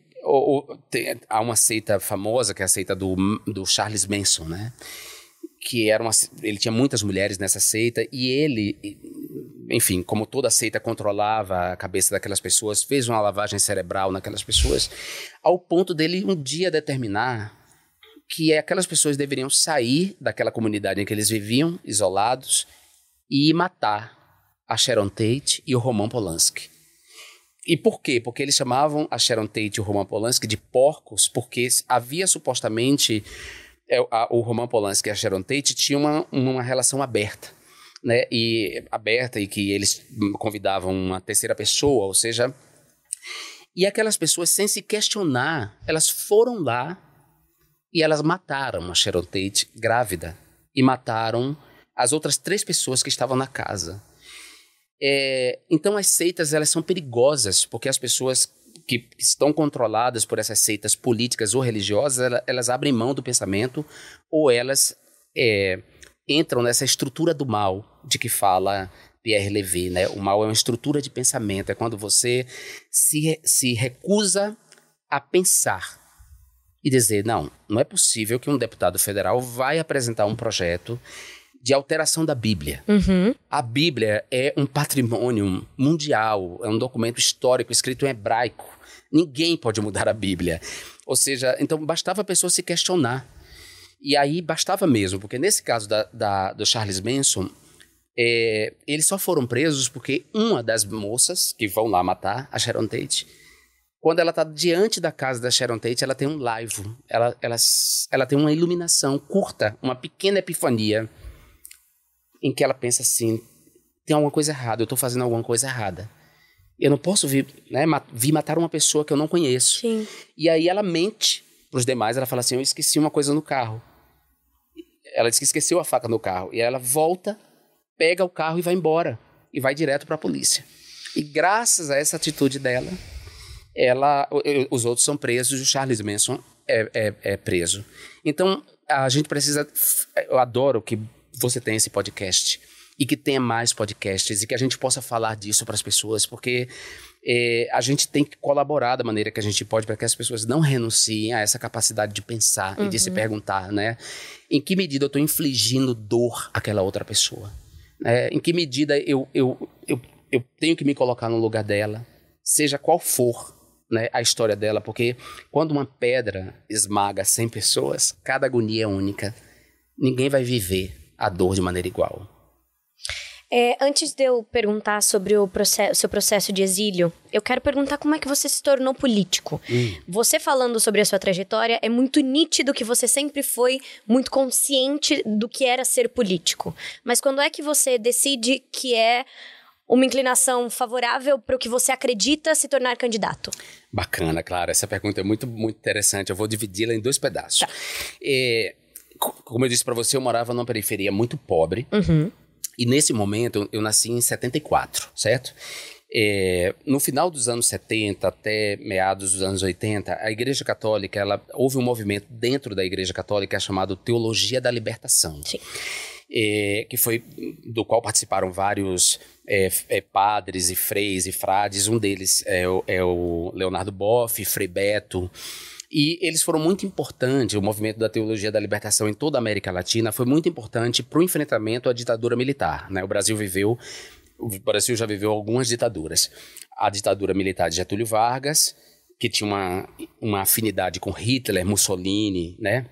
Speaker 2: tem, há uma seita famosa, que é a seita do, do Charles Manson, né? Que era uma, ele tinha muitas mulheres nessa seita e ele enfim, como toda seita controlava a cabeça daquelas pessoas, fez uma lavagem cerebral naquelas pessoas, ao ponto dele um dia determinar que aquelas pessoas deveriam sair daquela comunidade em que eles viviam, isolados, e matar a Sharon Tate e o Roman Polanski. E por quê? Porque eles chamavam a Sharon Tate e o Roman Polanski de porcos, porque havia supostamente é, o Roman Polanski e a Sharon Tate tinham uma, uma relação aberta né, e aberta e que eles convidavam uma terceira pessoa, ou seja, e aquelas pessoas sem se questionar, elas foram lá e elas mataram a Sharon Tate grávida e mataram as outras três pessoas que estavam na casa. É, então as seitas elas são perigosas porque as pessoas que estão controladas por essas seitas políticas ou religiosas elas, elas abrem mão do pensamento ou elas é, entram nessa estrutura do mal de que fala Pierre Levy, né? O mal é uma estrutura de pensamento, é quando você se, se recusa a pensar e dizer, não, não é possível que um deputado federal vai apresentar um projeto de alteração da Bíblia.
Speaker 1: Uhum.
Speaker 2: A Bíblia é um patrimônio mundial, é um documento histórico escrito em hebraico. Ninguém pode mudar a Bíblia. Ou seja, então bastava a pessoa se questionar. E aí bastava mesmo, porque nesse caso da, da do Charles Manson, é, eles só foram presos porque uma das moças que vão lá matar a Sharon Tate, quando ela está diante da casa da Sharon Tate, ela tem um laivo, ela, ela, ela tem uma iluminação curta, uma pequena epifania, em que ela pensa assim: tem alguma coisa errada, eu estou fazendo alguma coisa errada. Eu não posso vir, né, vir matar uma pessoa que eu não conheço.
Speaker 1: Sim.
Speaker 2: E aí ela mente para os demais, ela fala assim: eu esqueci uma coisa no carro ela disse que esqueceu a faca no carro. E ela volta, pega o carro e vai embora. E vai direto para a polícia. E graças a essa atitude dela, ela, os outros são presos e o Charles Manson é, é, é preso. Então, a gente precisa. Eu adoro que você tenha esse podcast e que tenha mais podcasts e que a gente possa falar disso para as pessoas, porque é, a gente tem que colaborar da maneira que a gente pode para que as pessoas não renunciem a essa capacidade de pensar uhum. e de se uhum. perguntar, né? Em que medida eu estou infligindo dor àquela outra pessoa? Né? Em que medida eu, eu, eu, eu tenho que me colocar no lugar dela, seja qual for né, a história dela, porque quando uma pedra esmaga 100 pessoas, cada agonia é única. Ninguém vai viver a dor de maneira igual.
Speaker 1: É, antes de eu perguntar sobre o processo, seu processo de exílio, eu quero perguntar como é que você se tornou político.
Speaker 2: Hum.
Speaker 1: Você falando sobre a sua trajetória, é muito nítido que você sempre foi muito consciente do que era ser político. Mas quando é que você decide que é uma inclinação favorável para o que você acredita se tornar candidato?
Speaker 2: Bacana, claro. Essa pergunta é muito, muito interessante. Eu vou dividi-la em dois pedaços.
Speaker 1: Tá.
Speaker 2: É, como eu disse para você, eu morava numa periferia muito pobre.
Speaker 1: Uhum.
Speaker 2: E nesse momento, eu nasci em 74, certo? É, no final dos anos 70 até meados dos anos 80, a Igreja Católica, ela, houve um movimento dentro da Igreja Católica chamado Teologia da Libertação. É, que foi do qual participaram vários é, é, padres e freis e frades. Um deles é o, é o Leonardo Boff, Frei Beto. E eles foram muito importantes, o movimento da teologia da libertação em toda a América Latina foi muito importante para o enfrentamento à ditadura militar. Né? O Brasil viveu, o Brasil já viveu algumas ditaduras. A ditadura militar de Getúlio Vargas, que tinha uma, uma afinidade com Hitler, Mussolini, né?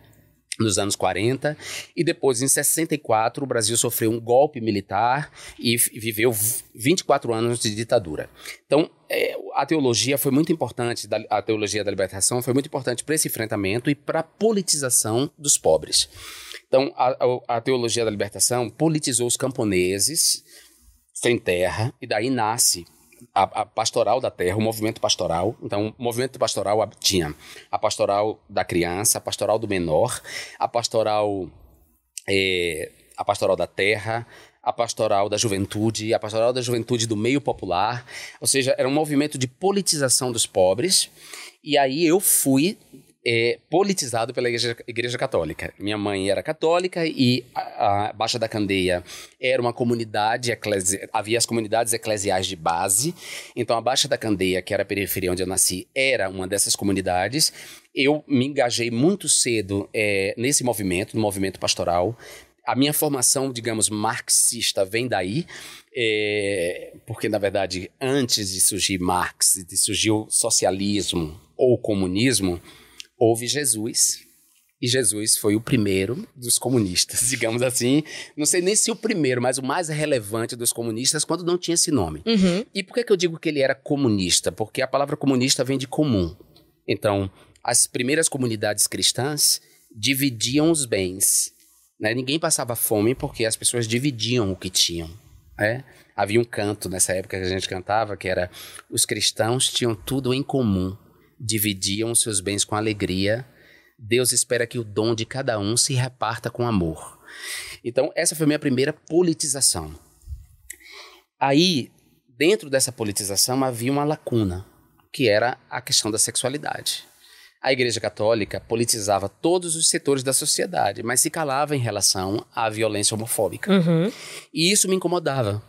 Speaker 2: Nos anos 40, e depois, em 64, o Brasil sofreu um golpe militar e viveu 24 anos de ditadura. Então, é, a teologia foi muito importante, a teologia da libertação foi muito importante para esse enfrentamento e para a politização dos pobres. Então, a, a, a teologia da libertação politizou os camponeses sem terra, e daí nasce a, a, pastoral da terra, o movimento pastoral. Então, o movimento pastoral tinha a pastoral da criança, a pastoral do menor, a pastoral, é, a pastoral da terra, a pastoral da juventude, a pastoral da juventude do meio popular. Ou seja, era um movimento de politização dos pobres. E aí eu fui é, politizado pela igreja, igreja, Católica. Minha mãe era católica e a, a Baixa da Candeia era uma comunidade, eclesi... havia as comunidades eclesiais de base. Então, a Baixa da Candeia, que era a periferia onde eu nasci, era uma dessas comunidades. Eu me engajei muito cedo é, nesse movimento, no movimento pastoral. A minha formação, digamos, marxista vem daí, é, porque, na verdade, antes de surgir Marx, de surgir o socialismo ou o comunismo, houve Jesus. E Jesus foi o primeiro dos comunistas, (laughs) digamos assim. Não sei nem se o primeiro, mas o mais relevante dos comunistas quando não tinha esse nome.
Speaker 1: Uhum.
Speaker 2: E por que, que eu digo que ele era comunista? Porque a palavra comunista vem de comum. Então, as primeiras comunidades cristãs dividiam os bens. Né? Ninguém passava fome porque as pessoas dividiam o que tinham. Né? Havia um canto nessa época que a gente cantava que era: os cristãos tinham tudo em comum dividiam seus bens com alegria. Deus espera que o dom de cada um se reparta com amor. Então, essa foi a minha primeira politização. Aí, dentro dessa politização, havia uma lacuna, que era a questão da sexualidade. A Igreja Católica politizava todos os setores da sociedade, mas se calava em relação à violência homofóbica.
Speaker 1: Uhum.
Speaker 2: E isso me incomodava,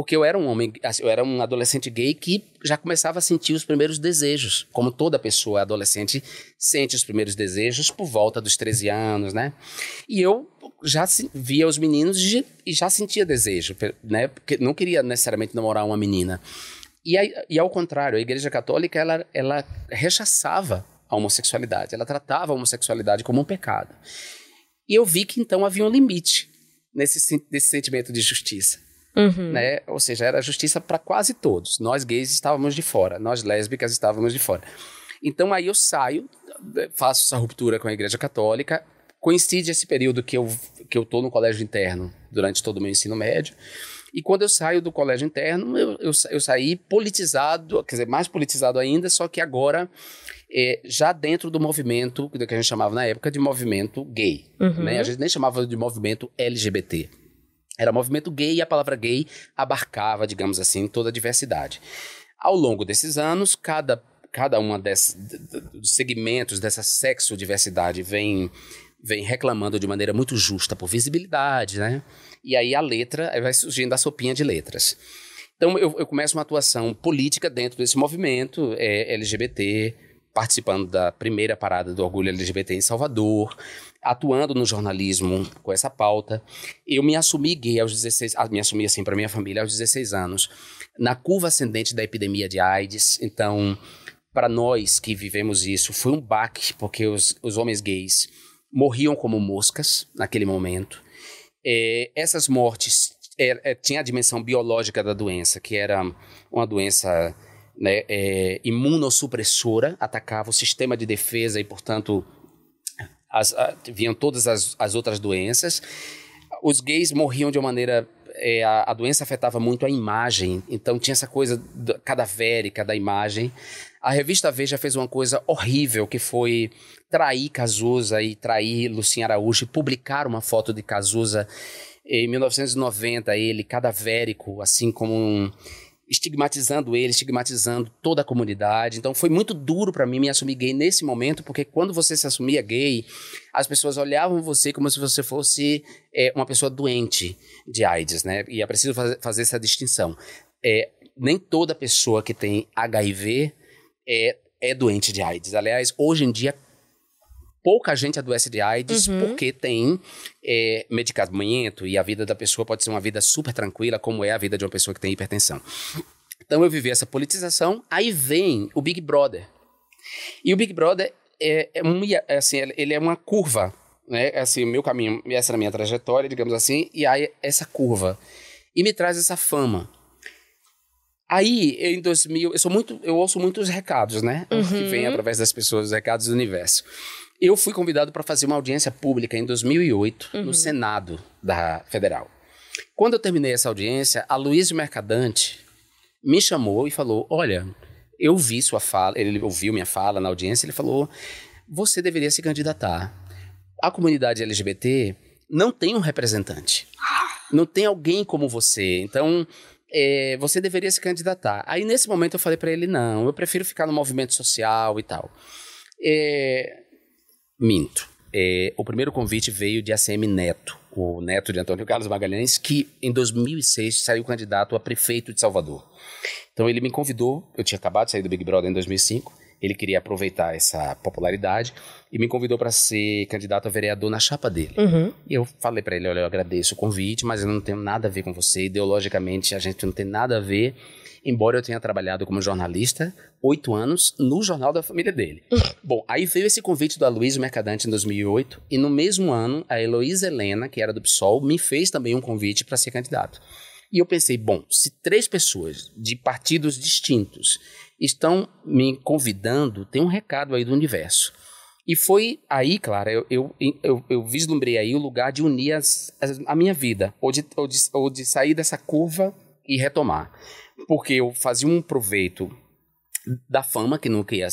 Speaker 2: porque eu era um homem, assim, eu era um adolescente gay que já começava a sentir os primeiros desejos, como toda pessoa adolescente sente os primeiros desejos por volta dos 13 anos, né? E eu já via os meninos e já sentia desejo, né? Porque não queria necessariamente namorar uma menina. E, aí, e ao contrário, a Igreja Católica ela, ela rechaçava a homossexualidade, ela tratava a homossexualidade como um pecado. E eu vi que então havia um limite nesse, nesse sentimento de justiça.
Speaker 1: Uhum.
Speaker 2: Né? Ou seja, era justiça para quase todos. Nós gays estávamos de fora, nós lésbicas estávamos de fora. Então aí eu saio, faço essa ruptura com a Igreja Católica. Coincide esse período que eu que eu tô no colégio interno durante todo o meu ensino médio. E quando eu saio do colégio interno, eu, eu, eu saí politizado, quer dizer, mais politizado ainda, só que agora é, já dentro do movimento, que a gente chamava na época de movimento gay.
Speaker 1: Uhum.
Speaker 2: Né? A gente nem chamava de movimento LGBT. Era movimento gay e a palavra gay abarcava, digamos assim, toda a diversidade. Ao longo desses anos, cada, cada uma dos segmentos dessa sexo-diversidade vem, vem reclamando de maneira muito justa por visibilidade, né? E aí a letra vai surgindo a sopinha de letras. Então eu, eu começo uma atuação política dentro desse movimento é, LGBT, participando da primeira parada do orgulho LGBT em Salvador, atuando no jornalismo com essa pauta. Eu me assumi gay aos 16, ah, me assumi assim para minha família aos 16 anos, na curva ascendente da epidemia de AIDS. Então, para nós que vivemos isso, foi um baque, porque os, os homens gays morriam como moscas naquele momento. É, essas mortes é, é, tinha a dimensão biológica da doença, que era uma doença né, é, imunossupressora, atacava o sistema de defesa e, portanto, as, a, vinham todas as, as outras doenças. Os gays morriam de uma maneira é, a, a, doença afetava muito a imagem, então tinha essa coisa cadavérica da imagem. A revista Veja fez uma coisa horrível, que foi trair Cazuza e trair Lucinha Araújo e publicar uma foto de Cazuza em 1990, ele cadavérico, assim como um estigmatizando ele, estigmatizando toda a comunidade. Então foi muito duro para mim me assumir gay nesse momento, porque quando você se assumia gay, as pessoas olhavam você como se você fosse é, uma pessoa doente de AIDS, né? E é preciso fazer, essa distinção. É, nem toda pessoa que tem HIV é, é doente de AIDS. Aliás, hoje em dia pouca gente adoece de AIDS uhum. porque tem é, medicamento e a vida da pessoa pode ser uma vida super tranquila, como é a vida de uma pessoa que tem hipertensão. Então eu vivi essa politização, aí vem o Big Brother. E o Big Brother é, é, um, é assim, ele é uma curva né? Assim, o meu caminho, essa era a minha trajetória, digamos assim, e aí essa curva. E me traz essa fama. Aí, em 2000, eu sou muito, eu ouço muitos recados, né?
Speaker 1: Uhum.
Speaker 2: Que vêm através das pessoas, os recados do universo. Eu fui convidado para fazer uma audiência pública em 2008
Speaker 1: Uhum.
Speaker 2: no Senado da Federal. Quando eu terminei essa audiência, a Luiz Mercadante me chamou e falou: Olha, eu vi sua fala, ele ouviu minha fala na audiência, ele falou: Você deveria se candidatar. A comunidade LGBT não tem um representante. Não tem alguém como você. Então, é, você deveria se candidatar. Aí, nesse momento, eu falei para ele: Não, eu prefiro ficar no movimento social e tal. É, minto. É, o primeiro convite veio de ACM Neto, o neto de Antônio Carlos Magalhães, que em 2006 saiu candidato a prefeito de Salvador. Então ele me convidou, eu tinha acabado de sair do Big Brother em 2005, ele queria aproveitar essa popularidade e me convidou para ser candidato a vereador na chapa dele.
Speaker 1: Uhum.
Speaker 2: E eu falei para ele, olha, eu agradeço o convite, mas eu não tenho nada a ver com você, ideologicamente a gente não tem nada a ver, embora eu tenha trabalhado como jornalista oito anos no jornal da família dele. Bom, aí veio esse convite do Aloysio Mercadante em 2008 e no mesmo ano a Heloísa Helena, que era do PSOL, me fez também um convite para ser candidato. E eu pensei, bom, se três pessoas de partidos distintos estão me convidando, tem um recado aí do universo. E foi aí, Clara, eu, eu, eu, eu vislumbrei aí o lugar de unir as, as- a minha vida, ou de, ou, de, ou de sair dessa curva e retomar. Porque eu fazia um proveito da fama, que nunca ia.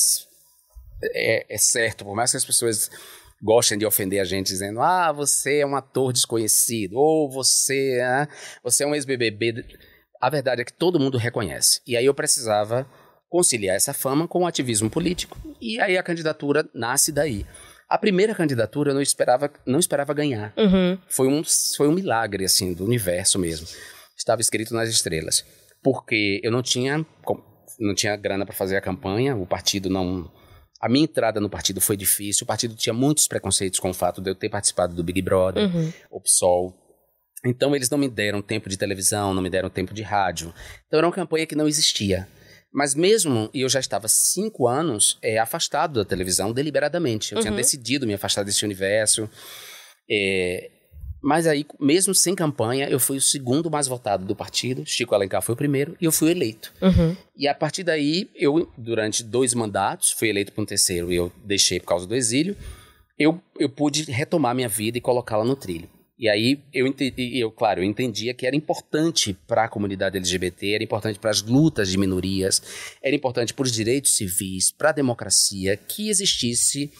Speaker 2: É, é certo, por mais que as pessoas gostem de ofender a gente dizendo, ah, você é um ator desconhecido, ou você, ah, você é um ex-BBB. A verdade é que todo mundo reconhece. E aí eu precisava conciliar essa fama com o ativismo político. E aí a candidatura nasce daí. A primeira candidatura eu não esperava, não esperava ganhar.
Speaker 1: Uhum.
Speaker 2: Foi um, foi um milagre, assim, do universo mesmo. Estava escrito nas estrelas. Porque eu não tinha, não tinha grana para fazer a campanha, o partido não. A minha entrada no partido foi difícil, o partido tinha muitos preconceitos com o fato de eu ter participado do Big Brother,
Speaker 1: Uhum.
Speaker 2: o PSOL. Então eles não me deram tempo de televisão, não me deram tempo de rádio. Então era uma campanha que não existia. Mas mesmo, e eu já estava cinco anos é, afastado da televisão deliberadamente. Eu tinha
Speaker 1: Uhum.
Speaker 2: decidido me afastar desse universo. É, mas aí, mesmo sem campanha, eu fui o segundo mais votado do partido. Chico Alencar foi o primeiro e eu fui eleito.
Speaker 1: Uhum.
Speaker 2: E a partir daí, eu, durante dois mandatos, fui eleito para um terceiro e eu deixei por causa do exílio, eu, eu pude retomar minha vida e colocá-la no trilho. E aí, eu, ente- e eu, claro, eu entendia que era importante para a comunidade LGBT, era importante para as lutas de minorias, era importante para os direitos civis, para a democracia, que existisse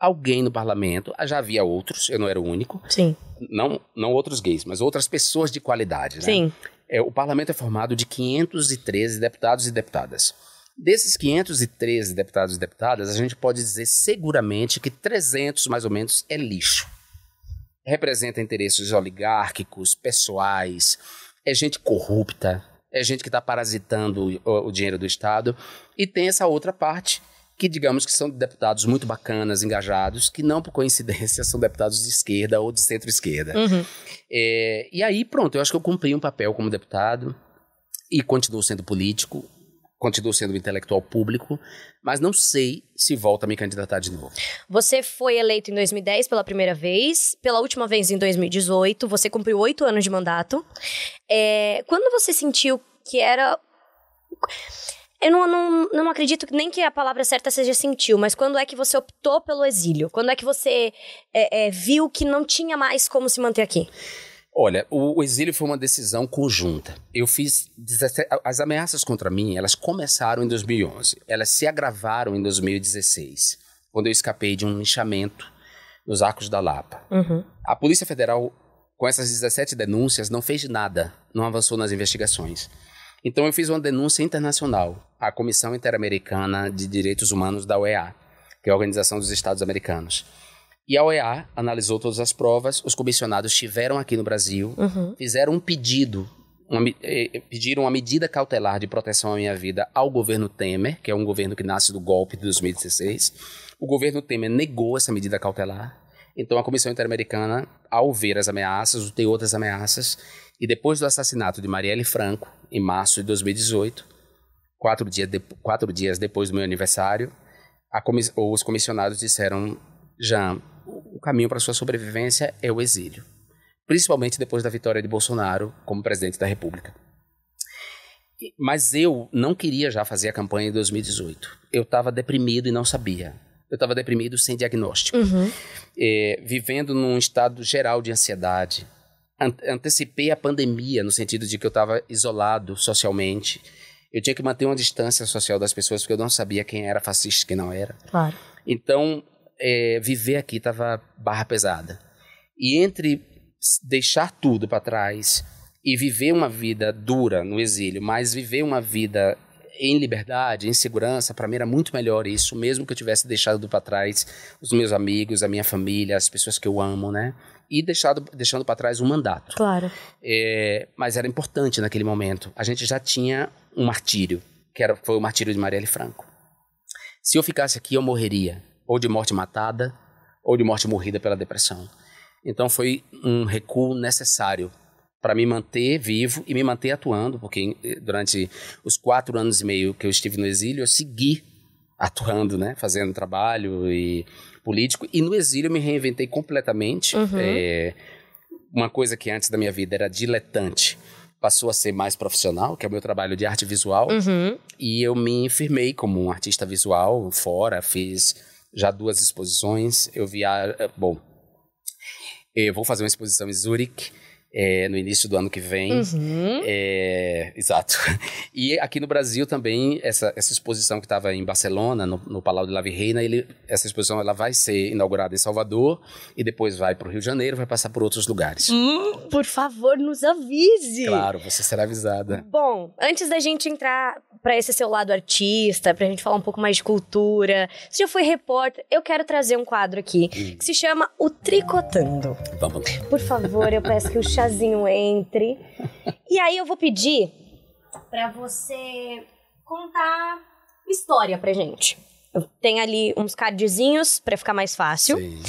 Speaker 2: alguém no parlamento. Ah, Já havia outros, eu não era o único,
Speaker 1: Sim.
Speaker 2: não, não outros gays, mas outras pessoas de qualidade. Né?
Speaker 1: Sim.
Speaker 2: É, o parlamento é formado de 513 deputados e deputadas. Desses 513 deputados e deputadas, a gente pode dizer seguramente que 300, mais ou menos, é lixo. Representa interesses oligárquicos, pessoais, é gente corrupta, é gente que está parasitando o, o dinheiro do Estado. E tem essa outra parte, que digamos que são deputados muito bacanas, engajados, que não por coincidência são deputados de esquerda ou de centro-esquerda.
Speaker 1: Uhum.
Speaker 2: É, e aí, pronto, eu acho que eu cumpri um papel como deputado e continuo sendo político, continuo sendo um intelectual público, mas não sei se volta a me candidatar de novo.
Speaker 1: Você foi eleito em 2010 pela primeira vez, pela última vez em 2018, você cumpriu oito anos de mandato. É, quando você sentiu que era. Eu não, não, não acredito nem que a palavra certa seja sentiu, mas quando é que você optou pelo exílio? Quando é que você é, é, viu que não tinha mais como se manter aqui?
Speaker 2: Olha, o, o exílio foi uma decisão conjunta. Eu fiz 17, as ameaças contra mim, elas começaram em 2011. Elas se agravaram em 2016, quando eu escapei de um linchamento nos Arcos da Lapa.
Speaker 1: Uhum.
Speaker 2: A Polícia Federal, com essas 17 denúncias, não fez nada, não avançou nas investigações. Então eu fiz uma denúncia internacional à Comissão Interamericana de Direitos Humanos da OEA, que é a Organização dos Estados Americanos. E a OEA analisou todas as provas, os comissionados estiveram aqui no Brasil,
Speaker 1: Uhum.
Speaker 2: fizeram um pedido, uma me- eh, pediram uma medida cautelar de proteção à minha vida ao governo Temer, que é um governo que nasce do golpe de 2016. O governo Temer negou essa medida cautelar. Então a Comissão Interamericana, ao ver as ameaças, o teor das ameaças, e depois do assassinato de Marielle Franco, em março de 2018, quatro, dia de- quatro dias depois do meu aniversário, os comissionados disseram: Jean, caminho para sua sobrevivência é o exílio, principalmente depois da vitória de Bolsonaro como presidente da República. Mas eu não queria já fazer a campanha em 2018. Eu estava deprimido e não sabia. Eu estava deprimido sem diagnóstico.
Speaker 1: Uhum.
Speaker 2: É, vivendo num estado geral de ansiedade. antecipei a pandemia no sentido de que eu estava isolado socialmente. Eu tinha que manter uma distância social das pessoas porque eu não sabia quem era fascista e quem não era.
Speaker 1: Claro.
Speaker 2: Então, é, viver aqui estava barra pesada. E entre deixar tudo para trás e viver uma vida dura no exílio, mas viver uma vida em liberdade, em segurança, para mim era muito melhor isso, mesmo que eu tivesse deixado para trás os meus amigos, a minha família, as pessoas que eu amo, né? E deixado, deixando para trás um mandato.
Speaker 1: Claro.
Speaker 2: É, mas era importante naquele momento. A gente já tinha um martírio, que era, foi o martírio de Marielle Franco. Se eu ficasse aqui, eu morreria, ou de morte matada, ou de morte morrida pela depressão. Então foi um recuo necessário para me manter vivo e me manter atuando, porque eh, durante os quatro anos e meio que eu estive no exílio, eu segui atuando, né, fazendo trabalho e político. E no exílio eu me reinventei completamente.
Speaker 1: Uhum.
Speaker 2: É, uma coisa que antes da minha vida era diletante passou a ser mais profissional, que é o meu trabalho de arte visual.
Speaker 1: Uhum.
Speaker 2: E eu me firmei como um artista visual fora, fiz já duas exposições. Eu via, bom, eu vou fazer uma exposição em Zurich é, no início do ano que vem.
Speaker 1: Uhum.
Speaker 2: É, exato. (laughs) E aqui no Brasil também, essa, essa exposição que estava em Barcelona, no, no Palau de La Virreina, ele, essa exposição ela vai ser inaugurada em Salvador e depois vai para o Rio de Janeiro, vai passar por outros lugares.
Speaker 1: Hum, por favor, nos avise!
Speaker 2: Claro, você será avisada.
Speaker 1: Bom, antes da gente entrar para esse seu lado artista, pra gente falar um pouco mais de cultura, você já foi repórter, eu quero trazer um quadro aqui
Speaker 2: Hum.
Speaker 1: que se chama O Tricotando.
Speaker 2: Vamos lá.
Speaker 1: Por favor, eu peço que o (laughs) chazinho entre. E aí eu vou pedir pra você contar história pra gente. Tenho ali uns cardzinhos pra ficar mais fácil,
Speaker 2: Sim.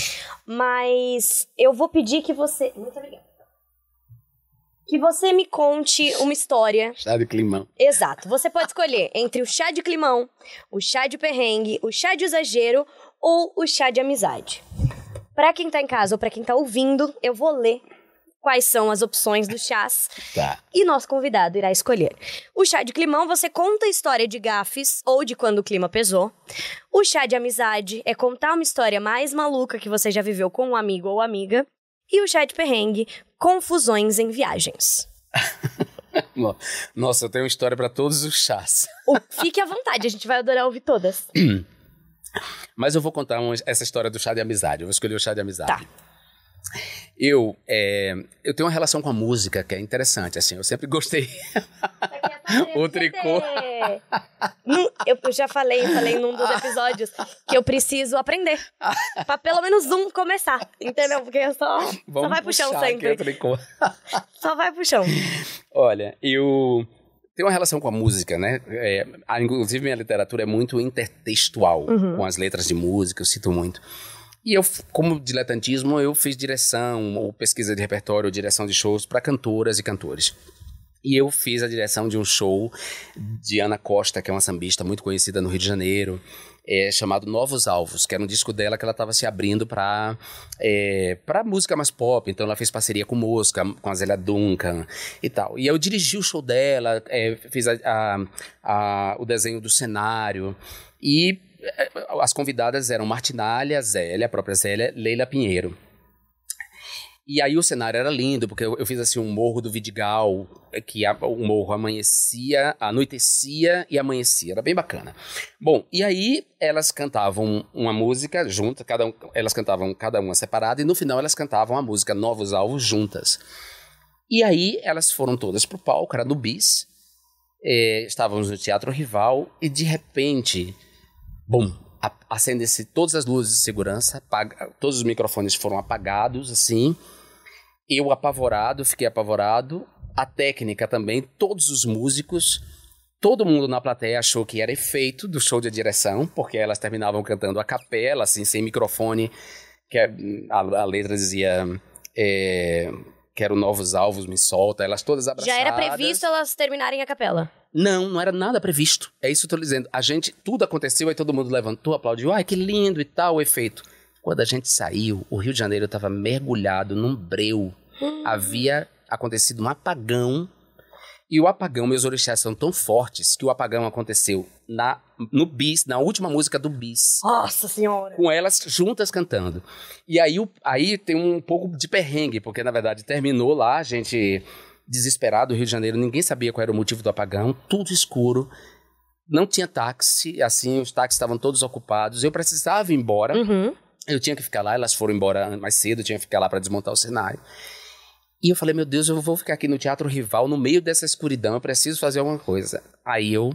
Speaker 1: mas eu vou pedir que você. Muito obrigada. Que você me conte uma história
Speaker 2: Chá de climão.
Speaker 1: Exato. Você pode escolher entre o chá de climão, o chá de perrengue, o chá de exagero ou o chá de amizade. Pra quem tá em casa ou pra quem tá ouvindo, eu vou ler quais são as opções dos chás
Speaker 2: Tá.
Speaker 1: e nosso convidado irá escolher. O chá de climão, você conta a história de gafes ou de quando o clima pesou. O chá de amizade é contar uma história mais maluca que você já viveu com um amigo ou amiga. E o chá de perrengue, confusões em viagens. (laughs)
Speaker 2: No- Nossa, eu tenho uma história para todos os chás.
Speaker 1: Fique à vontade, a gente vai adorar ouvir todas. (clears throat)
Speaker 2: Mas eu vou contar uma- essa história do chá de amizade. Eu vou escolher o chá de amizade.
Speaker 1: Tá.
Speaker 2: Eu, é, eu tenho uma relação com a música que é interessante, assim. Eu sempre gostei. (laughs) O tricô.
Speaker 1: Eu eu já falei, eu falei num dos episódios que eu preciso aprender. pra pelo menos um começar. Entendeu? Porque eu só, só
Speaker 2: Vamos
Speaker 1: vai pro chão
Speaker 2: puxar aqui
Speaker 1: sempre.
Speaker 2: o tricô. (laughs)
Speaker 1: Só vai pro chão.
Speaker 2: Olha, eu tenho uma relação com a música, né? É, inclusive, minha literatura é muito intertextual com as letras de música, eu cito muito. E eu, como diletantismo, eu fiz direção, ou pesquisa de repertório, ou direção de shows para cantoras e cantores. E eu fiz a direção de um show de Ana Costa, que é uma sambista muito conhecida no Rio de Janeiro, é, chamado Novos Alvos, que era um disco dela que ela estava se abrindo para é, para música mais pop. Então ela fez parceria com Mosca, com a Zélia Duncan e tal. E eu dirigi o show dela, é, fiz a- a- a- o desenho do cenário e as convidadas eram Martinalha, Zélia, a própria Zélia, Leila Pinheiro. E aí o cenário era lindo, porque eu, eu fiz assim um morro do Vidigal, eh, que a- o morro amanhecia, anoitecia e amanhecia. Era bem bacana. Bom, e aí elas cantavam uma música juntas, cada um, elas cantavam cada uma separada, e no final elas cantavam a música Novos Alvos juntas. E aí elas foram todas pro palco, era no bis. eh, estávamos no Teatro Rival, e de repente, bom, acendem-se todas as luzes de segurança, apaga- todos os microfones foram apagados, assim. Eu apavorado, fiquei apavorado. A técnica também, todos os músicos, todo mundo na plateia achou que era efeito do show de direção, porque elas terminavam cantando a capela, assim, sem microfone, que é- a, a letra dizia é, quero novos alvos, me solta, elas todas abraçadas.
Speaker 1: Já era previsto elas terminarem a capela.
Speaker 2: Não, não era nada previsto. É isso que eu tô dizendo. A gente, tudo aconteceu, aí todo mundo levantou, aplaudiu, ai, que lindo e tal, o efeito. Quando a gente saiu, o Rio de Janeiro estava mergulhado num breu.
Speaker 1: Hum.
Speaker 2: Havia acontecido um apagão. E o apagão, meus orixás são tão fortes que o apagão aconteceu na, no bis, na última música do bis.
Speaker 1: Nossa senhora!
Speaker 2: Com elas juntas cantando. E aí, aí tem um pouco de perrengue, porque na verdade terminou lá, a gente desesperado, Rio de Janeiro, ninguém sabia qual era o motivo do apagão, tudo escuro. Não tinha táxi, assim, os táxis estavam todos ocupados. Eu precisava ir embora.
Speaker 1: Uhum.
Speaker 2: Eu tinha que ficar lá, elas foram embora mais cedo, eu tinha que ficar lá para desmontar o cenário. E eu falei, meu Deus, eu vou ficar aqui no Teatro Rival, no meio dessa escuridão, eu preciso fazer alguma coisa. Aí eu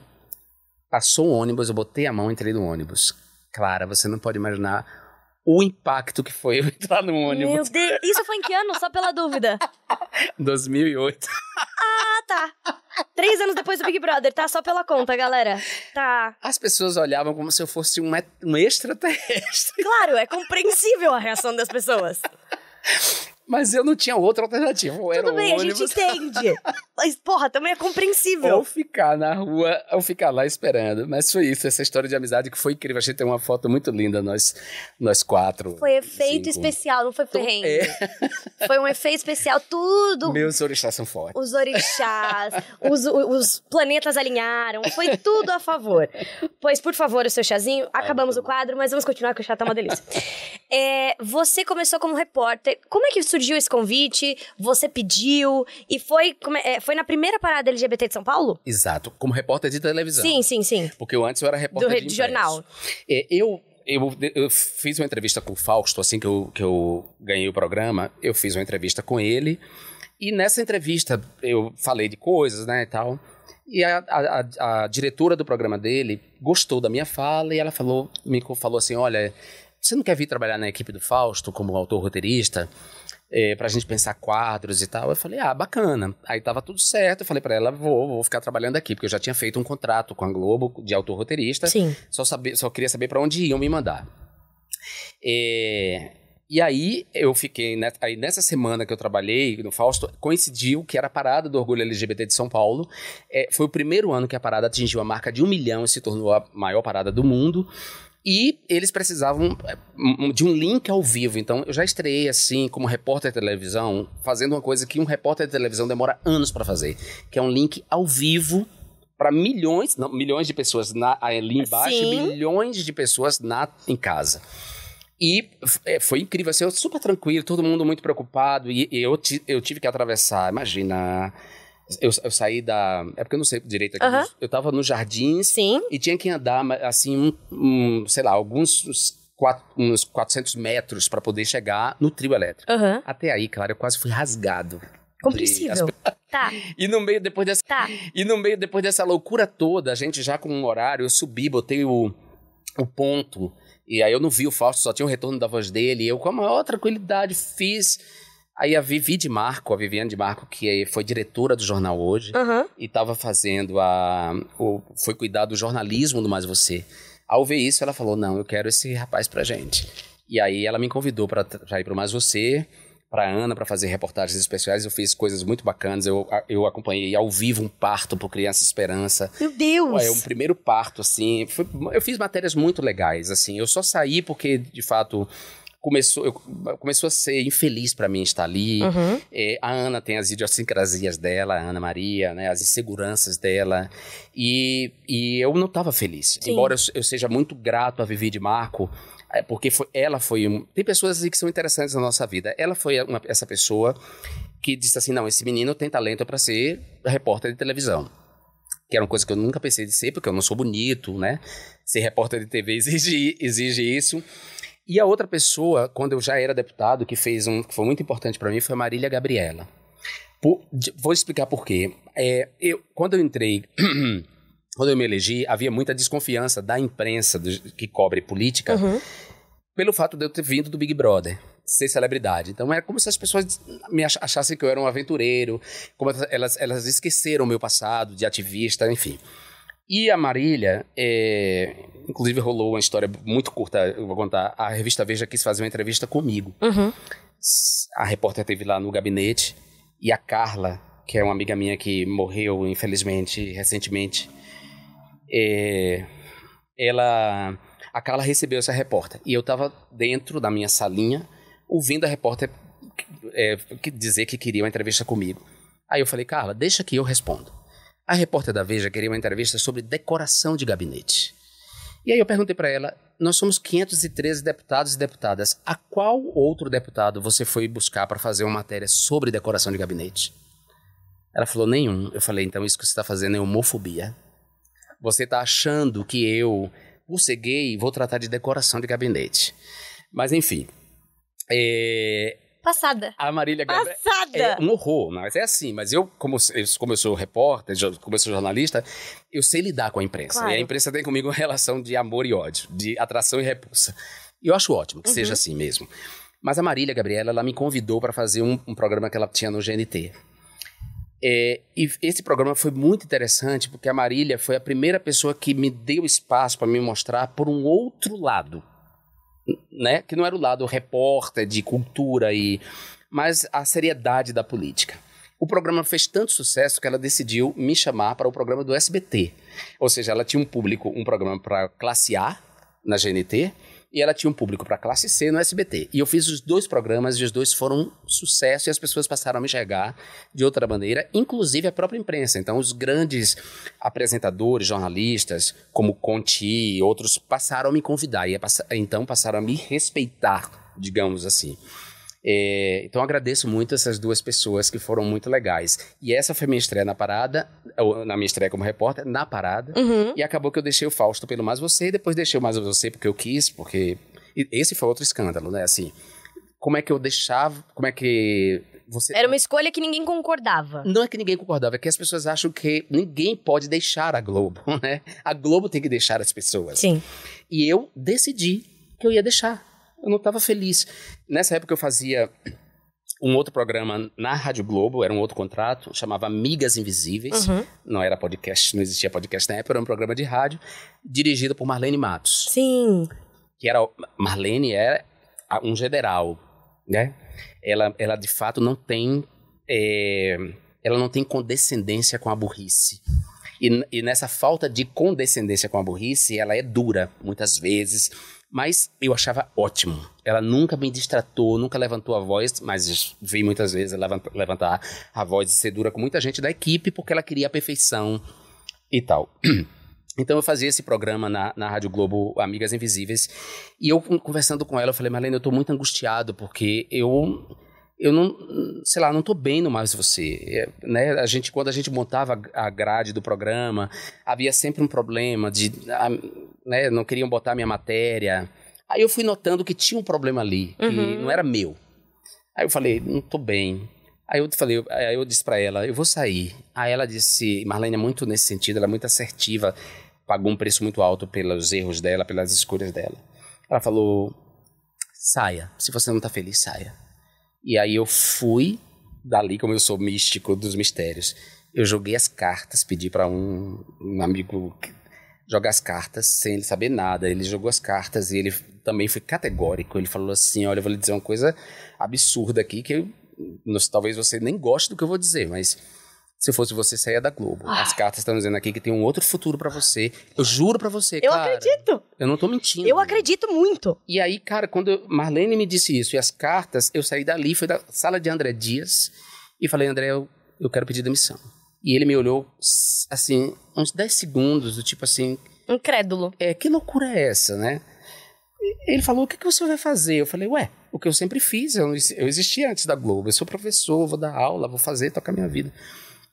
Speaker 2: passou o ônibus, eu botei a mão e entrei no ônibus. Clara, você não pode imaginar o impacto que foi eu (laughs) entrar no
Speaker 1: Meu
Speaker 2: ônibus.
Speaker 1: Deus! Isso foi em que ano? Só pela dúvida. (laughs)
Speaker 2: 2008.
Speaker 1: Ah, tá. Três anos depois do Big Brother, tá? Só pela conta, galera. Tá.
Speaker 2: As pessoas olhavam como se eu fosse um, um extraterrestre.
Speaker 1: Claro, é compreensível a reação das pessoas. (laughs)
Speaker 2: Mas eu não tinha outra alternativa. Ou
Speaker 1: Tudo bem, a gente entende. (laughs) Mas, porra, também é compreensível.
Speaker 2: Ou ficar na rua, ou ficar lá esperando. Mas foi isso, essa história de amizade que foi incrível. A gente tem uma foto muito linda, nós, nós quatro.
Speaker 1: Foi efeito
Speaker 2: cinco.
Speaker 1: especial, não foi perrengue.
Speaker 2: É. (laughs)
Speaker 1: Foi um efeito especial, tudo.
Speaker 2: Meus orixás são fortes.
Speaker 1: Os orixás, os, os planetas alinharam, foi tudo a favor. Pois, por favor, o seu chazinho. Acabamos o quadro, mas vamos continuar, que o chá tá uma delícia. É, você começou como repórter. Como é que surgiu esse convite? Você pediu? E foi, é- foi na primeira parada LGBT de São Paulo?
Speaker 2: Exato, como repórter de televisão.
Speaker 1: Sim, sim, sim.
Speaker 2: Porque eu antes eu era repórter
Speaker 1: Do
Speaker 2: de,
Speaker 1: de jornal.
Speaker 2: É, eu, eu, eu fiz uma entrevista com o Fausto, assim que eu, que eu ganhei o programa, eu fiz uma entrevista com ele. E nessa entrevista eu falei de coisas, né, e tal. E a, a, a- diretora do programa dele gostou da minha fala e ela falou, me falou assim, olha, você não quer vir trabalhar na equipe do Fausto como autor-roteirista? É, pra gente pensar quadros e tal. Eu falei, ah, bacana. Aí tava tudo certo. Eu falei pra ela, vou, vou ficar trabalhando aqui, porque eu já tinha feito um contrato com a Globo de autor-roteirista.
Speaker 1: Sim.
Speaker 2: Só, saber, só queria saber para onde iam me mandar. É, e aí eu fiquei, né, aí nessa semana que eu trabalhei no Fausto, coincidiu que era a parada do Orgulho LGBT de São Paulo. É, foi o primeiro ano que a parada atingiu a marca de um milhão e se tornou a maior parada do mundo. E eles precisavam é, de um link ao vivo. Então, eu já estreiei assim, como repórter de televisão, fazendo uma coisa que um repórter de televisão demora anos para fazer, que é um link ao vivo para milhões, não, milhões de pessoas na, ali embaixo,
Speaker 1: Sim.
Speaker 2: milhões de pessoas na, em casa. E é, foi incrível, assim, eu super tranquilo, todo mundo muito preocupado, e, e eu, eu tive que atravessar, imagina, eu, eu saí da, é porque eu não sei direito aqui,
Speaker 1: Aham.
Speaker 2: eu tava nos jardins,
Speaker 1: Sim.
Speaker 2: e tinha que andar, assim, um, um, sei lá, alguns uns quatro- uns 400 metros para poder chegar no trio elétrico.
Speaker 1: Aham.
Speaker 2: Até aí, claro, eu quase fui rasgado.
Speaker 1: Compreensível. Tá, (laughs)
Speaker 2: E no meio, depois dessa,
Speaker 1: tá.
Speaker 2: e no meio, depois dessa loucura toda, a gente já com um horário, eu subi, botei o, o ponto, e aí eu não vi o Fausto, só tinha o retorno da voz dele, e eu com a maior tranquilidade fiz. Aí a Vivi de Marco, a Viviane de Marco, que foi diretora do jornal hoje,
Speaker 1: Aham.
Speaker 2: e estava fazendo a. O, foi cuidar do jornalismo do Mais Você. Ao ver isso, ela falou: Não, eu quero esse rapaz pra gente. E aí ela me convidou pra pra ir pro Mais Você, pra Ana, pra fazer reportagens especiais. Eu fiz coisas muito bacanas. Eu, eu acompanhei ao vivo um parto pro Criança Esperança.
Speaker 1: Meu Deus.
Speaker 2: É um primeiro parto, assim. foi- eu fiz matérias muito legais, assim. Eu só saí porque, de fato, começou, eu- começou a ser infeliz pra mim estar ali.
Speaker 1: Uhum.
Speaker 2: É, a Ana tem as idiosincrasias dela, a Ana Maria, né, as inseguranças dela. E, e eu não estava feliz.
Speaker 1: Sim.
Speaker 2: Embora eu, eu seja muito grato a Vivi de Marco, é, porque foi, ela foi um. Tem pessoas assim que são interessantes na nossa vida. Ela foi uma- essa pessoa que disse assim: não, esse menino tem talento para ser repórter de televisão. Que era uma coisa que eu nunca pensei de ser, porque eu não sou bonito, né? Ser repórter de TV (laughs) exige, exige isso. E a outra pessoa, quando eu já era deputado, que fez um que foi muito importante para mim, foi a Marília Gabriela. Por- vou explicar por quê. É, eu, quando eu entrei, (clears throat) quando eu me elegi, havia muita desconfiança da imprensa do- que cobre política
Speaker 1: Uhum.
Speaker 2: pelo fato de eu ter vindo do Big Brother, ser celebridade. Então era como se as pessoas me ach- achassem que eu era um aventureiro, como elas, elas esqueceram o meu passado de ativista, enfim. E a Marília, é, inclusive rolou uma história muito curta, eu vou contar. A revista Veja quis fazer uma entrevista comigo.
Speaker 1: Uhum.
Speaker 2: A repórter teve lá no gabinete e a Carla, que é uma amiga minha que morreu, infelizmente, recentemente, é, ela. a Carla recebeu essa repórter. E eu estava dentro da minha salinha, ouvindo a repórter é, dizer que queria uma entrevista comigo. Aí eu falei, Carla, deixa que eu respondo. A repórter da Veja queria uma entrevista sobre decoração de gabinete. E aí eu perguntei para ela: nós somos 513 deputados e deputadas. A qual outro deputado você foi buscar para fazer uma matéria sobre decoração de gabinete? Ela falou: nenhum. Eu falei: então isso que você está fazendo é homofobia. Você está achando que eu, por ser gay, vou tratar de decoração de gabinete. Mas enfim. É,
Speaker 1: Passada.
Speaker 2: A Marília
Speaker 1: Gabriela. Passada!
Speaker 2: É um horror, mas é assim. Mas eu, como, como eu sou repórter, como eu sou jornalista, eu sei lidar com a imprensa. Claro. E a imprensa tem comigo uma relação de amor e ódio, de atração e repulsa. E eu acho ótimo que uhum. seja assim mesmo. Mas a Marília Gabriela, ela me convidou para fazer um, um, programa que ela tinha no GNT. É, e esse programa foi muito interessante porque a Marília foi a primeira pessoa que me deu espaço para me mostrar por um outro lado né? Que não era o lado repórter de cultura e mas a seriedade da política. O programa fez tanto sucesso que ela decidiu me chamar para o programa do SBT. Ou seja, ela tinha um público, um programa para classe A na GNT e ela tinha um público para classe C no SBT. E eu fiz os dois programas e os dois foram um sucesso e as pessoas passaram a me enxergar de outra maneira, inclusive a própria imprensa. Então, os grandes apresentadores, jornalistas, como Conti e outros, passaram a me convidar e então passaram a me respeitar, digamos assim. É, então agradeço muito essas duas pessoas que foram muito legais. E essa foi minha estreia na parada, ou, na minha estreia como repórter, na parada.
Speaker 1: Uhum.
Speaker 2: E acabou que eu deixei o Fausto pelo Mais Você, e depois deixei o Mais Você porque eu quis, porque. E esse foi outro escândalo, né? Assim, como é que eu deixava. Como é que. Você...
Speaker 1: Era uma escolha que ninguém concordava.
Speaker 2: Não é que ninguém concordava, é que as pessoas acham que ninguém pode deixar a Globo, (laughs) né? A Globo tem que deixar as pessoas.
Speaker 1: Sim.
Speaker 2: E eu decidi que eu ia deixar eu não estava feliz. Nessa época eu fazia um outro programa na Rádio Globo, era um outro contrato, chamava Amigas Invisíveis.
Speaker 1: Uhum.
Speaker 2: Não era podcast, não existia podcast na época, era um programa de rádio, dirigido por Marlene Matos.
Speaker 1: Sim.
Speaker 2: Que era. Marlene era um general, né? Ela, ela de fato não tem. É, ela não tem condescendência com a burrice. E, e nessa falta de condescendência com a burrice, ela é dura, muitas vezes mas eu achava ótimo. Ela nunca me distratou, nunca levantou a voz, mas vi muitas vezes levantar a voz e ser dura com muita gente da equipe porque ela queria a perfeição e tal. (clears throat) Então eu fazia esse programa na, na Rádio Globo Amigas Invisíveis e eu conversando com ela, eu falei, Marlene, eu tô muito angustiado porque eu eu não, sei lá, não tô bem no Mais Você, é, né? A gente, quando a gente montava a grade do programa, havia sempre um problema de, né, não queriam botar minha matéria. Aí eu fui notando que tinha um problema ali, que uhum. não era meu. Aí eu falei, não tô bem. Aí eu falei, aí eu disse para ela, eu vou sair. Aí ela disse, Marlene é muito nesse sentido, ela é muito assertiva, pagou um preço muito alto pelos erros dela, pelas escolhas dela. Ela falou, saia, se você não tá feliz, saia. E aí eu fui dali, como eu sou místico dos mistérios. Eu joguei as cartas, pedi para um, um, amigo jogar as cartas sem ele saber nada. Ele jogou as cartas e ele também foi categórico. Ele falou assim: Olha, eu vou lhe dizer uma coisa absurda aqui que eu, talvez você nem goste do que eu vou dizer, mas se fosse você, saia da Globo. Ah. As cartas estão dizendo aqui que tem um outro futuro para você. Eu juro para você,
Speaker 1: eu
Speaker 2: cara.
Speaker 1: Eu acredito.
Speaker 2: Eu não tô mentindo.
Speaker 1: Eu acredito muito.
Speaker 2: E aí, cara, quando Marlene me disse isso e as cartas, eu saí dali, fui da sala de André Dias e falei, André, eu, eu quero pedir demissão. E ele me olhou, assim, uns 10 segundos, do tipo assim...
Speaker 1: Incrédulo.
Speaker 2: É, que loucura é essa, né? Ele falou, o que, que você vai fazer? Eu falei, ué, o que eu sempre fiz, eu, eu existia antes da Globo, eu sou professor, vou dar aula, vou fazer, tocar minha vida.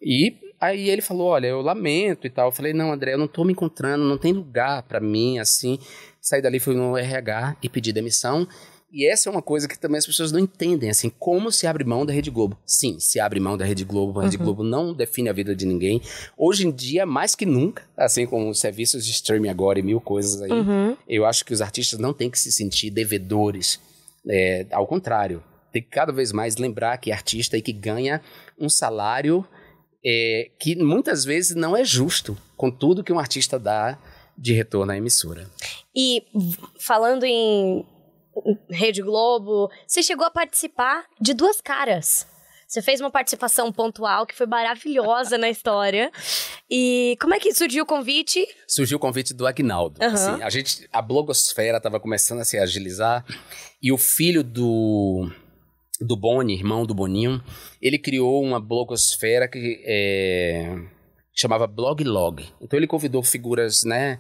Speaker 2: E aí ele falou: Olha, eu lamento e tal. Eu falei: Não, André, eu não tô me encontrando, não tem lugar para mim, assim. Saí dali, fui no RH e pedi demissão. E essa é uma coisa que também as pessoas não entendem, assim, como se abre mão da Rede Globo. Sim, se abre mão da Rede Globo, a Rede uhum. Globo não define a vida de ninguém. Hoje em dia, mais que nunca, assim como os serviços de streaming agora e mil coisas aí,
Speaker 1: uhum.
Speaker 2: eu acho que os artistas não têm que se sentir devedores. É, ao contrário, tem que cada vez mais lembrar que é artista e que ganha um salário é, que muitas vezes não é justo com tudo que um artista dá de retorno à emissora.
Speaker 1: E falando em Rede Globo, você chegou a participar de Duas Caras. Você fez uma participação pontual que foi maravilhosa na história. E como é que surgiu o convite?
Speaker 2: Surgiu o convite do Agnaldo.
Speaker 1: Uhum.
Speaker 2: Assim, a gente, a blogosfera estava começando a se agilizar e o filho do do Boni, irmão do Boninho, ele criou uma blogosfera que é, chamava Bloglog. Então ele convidou figuras, né,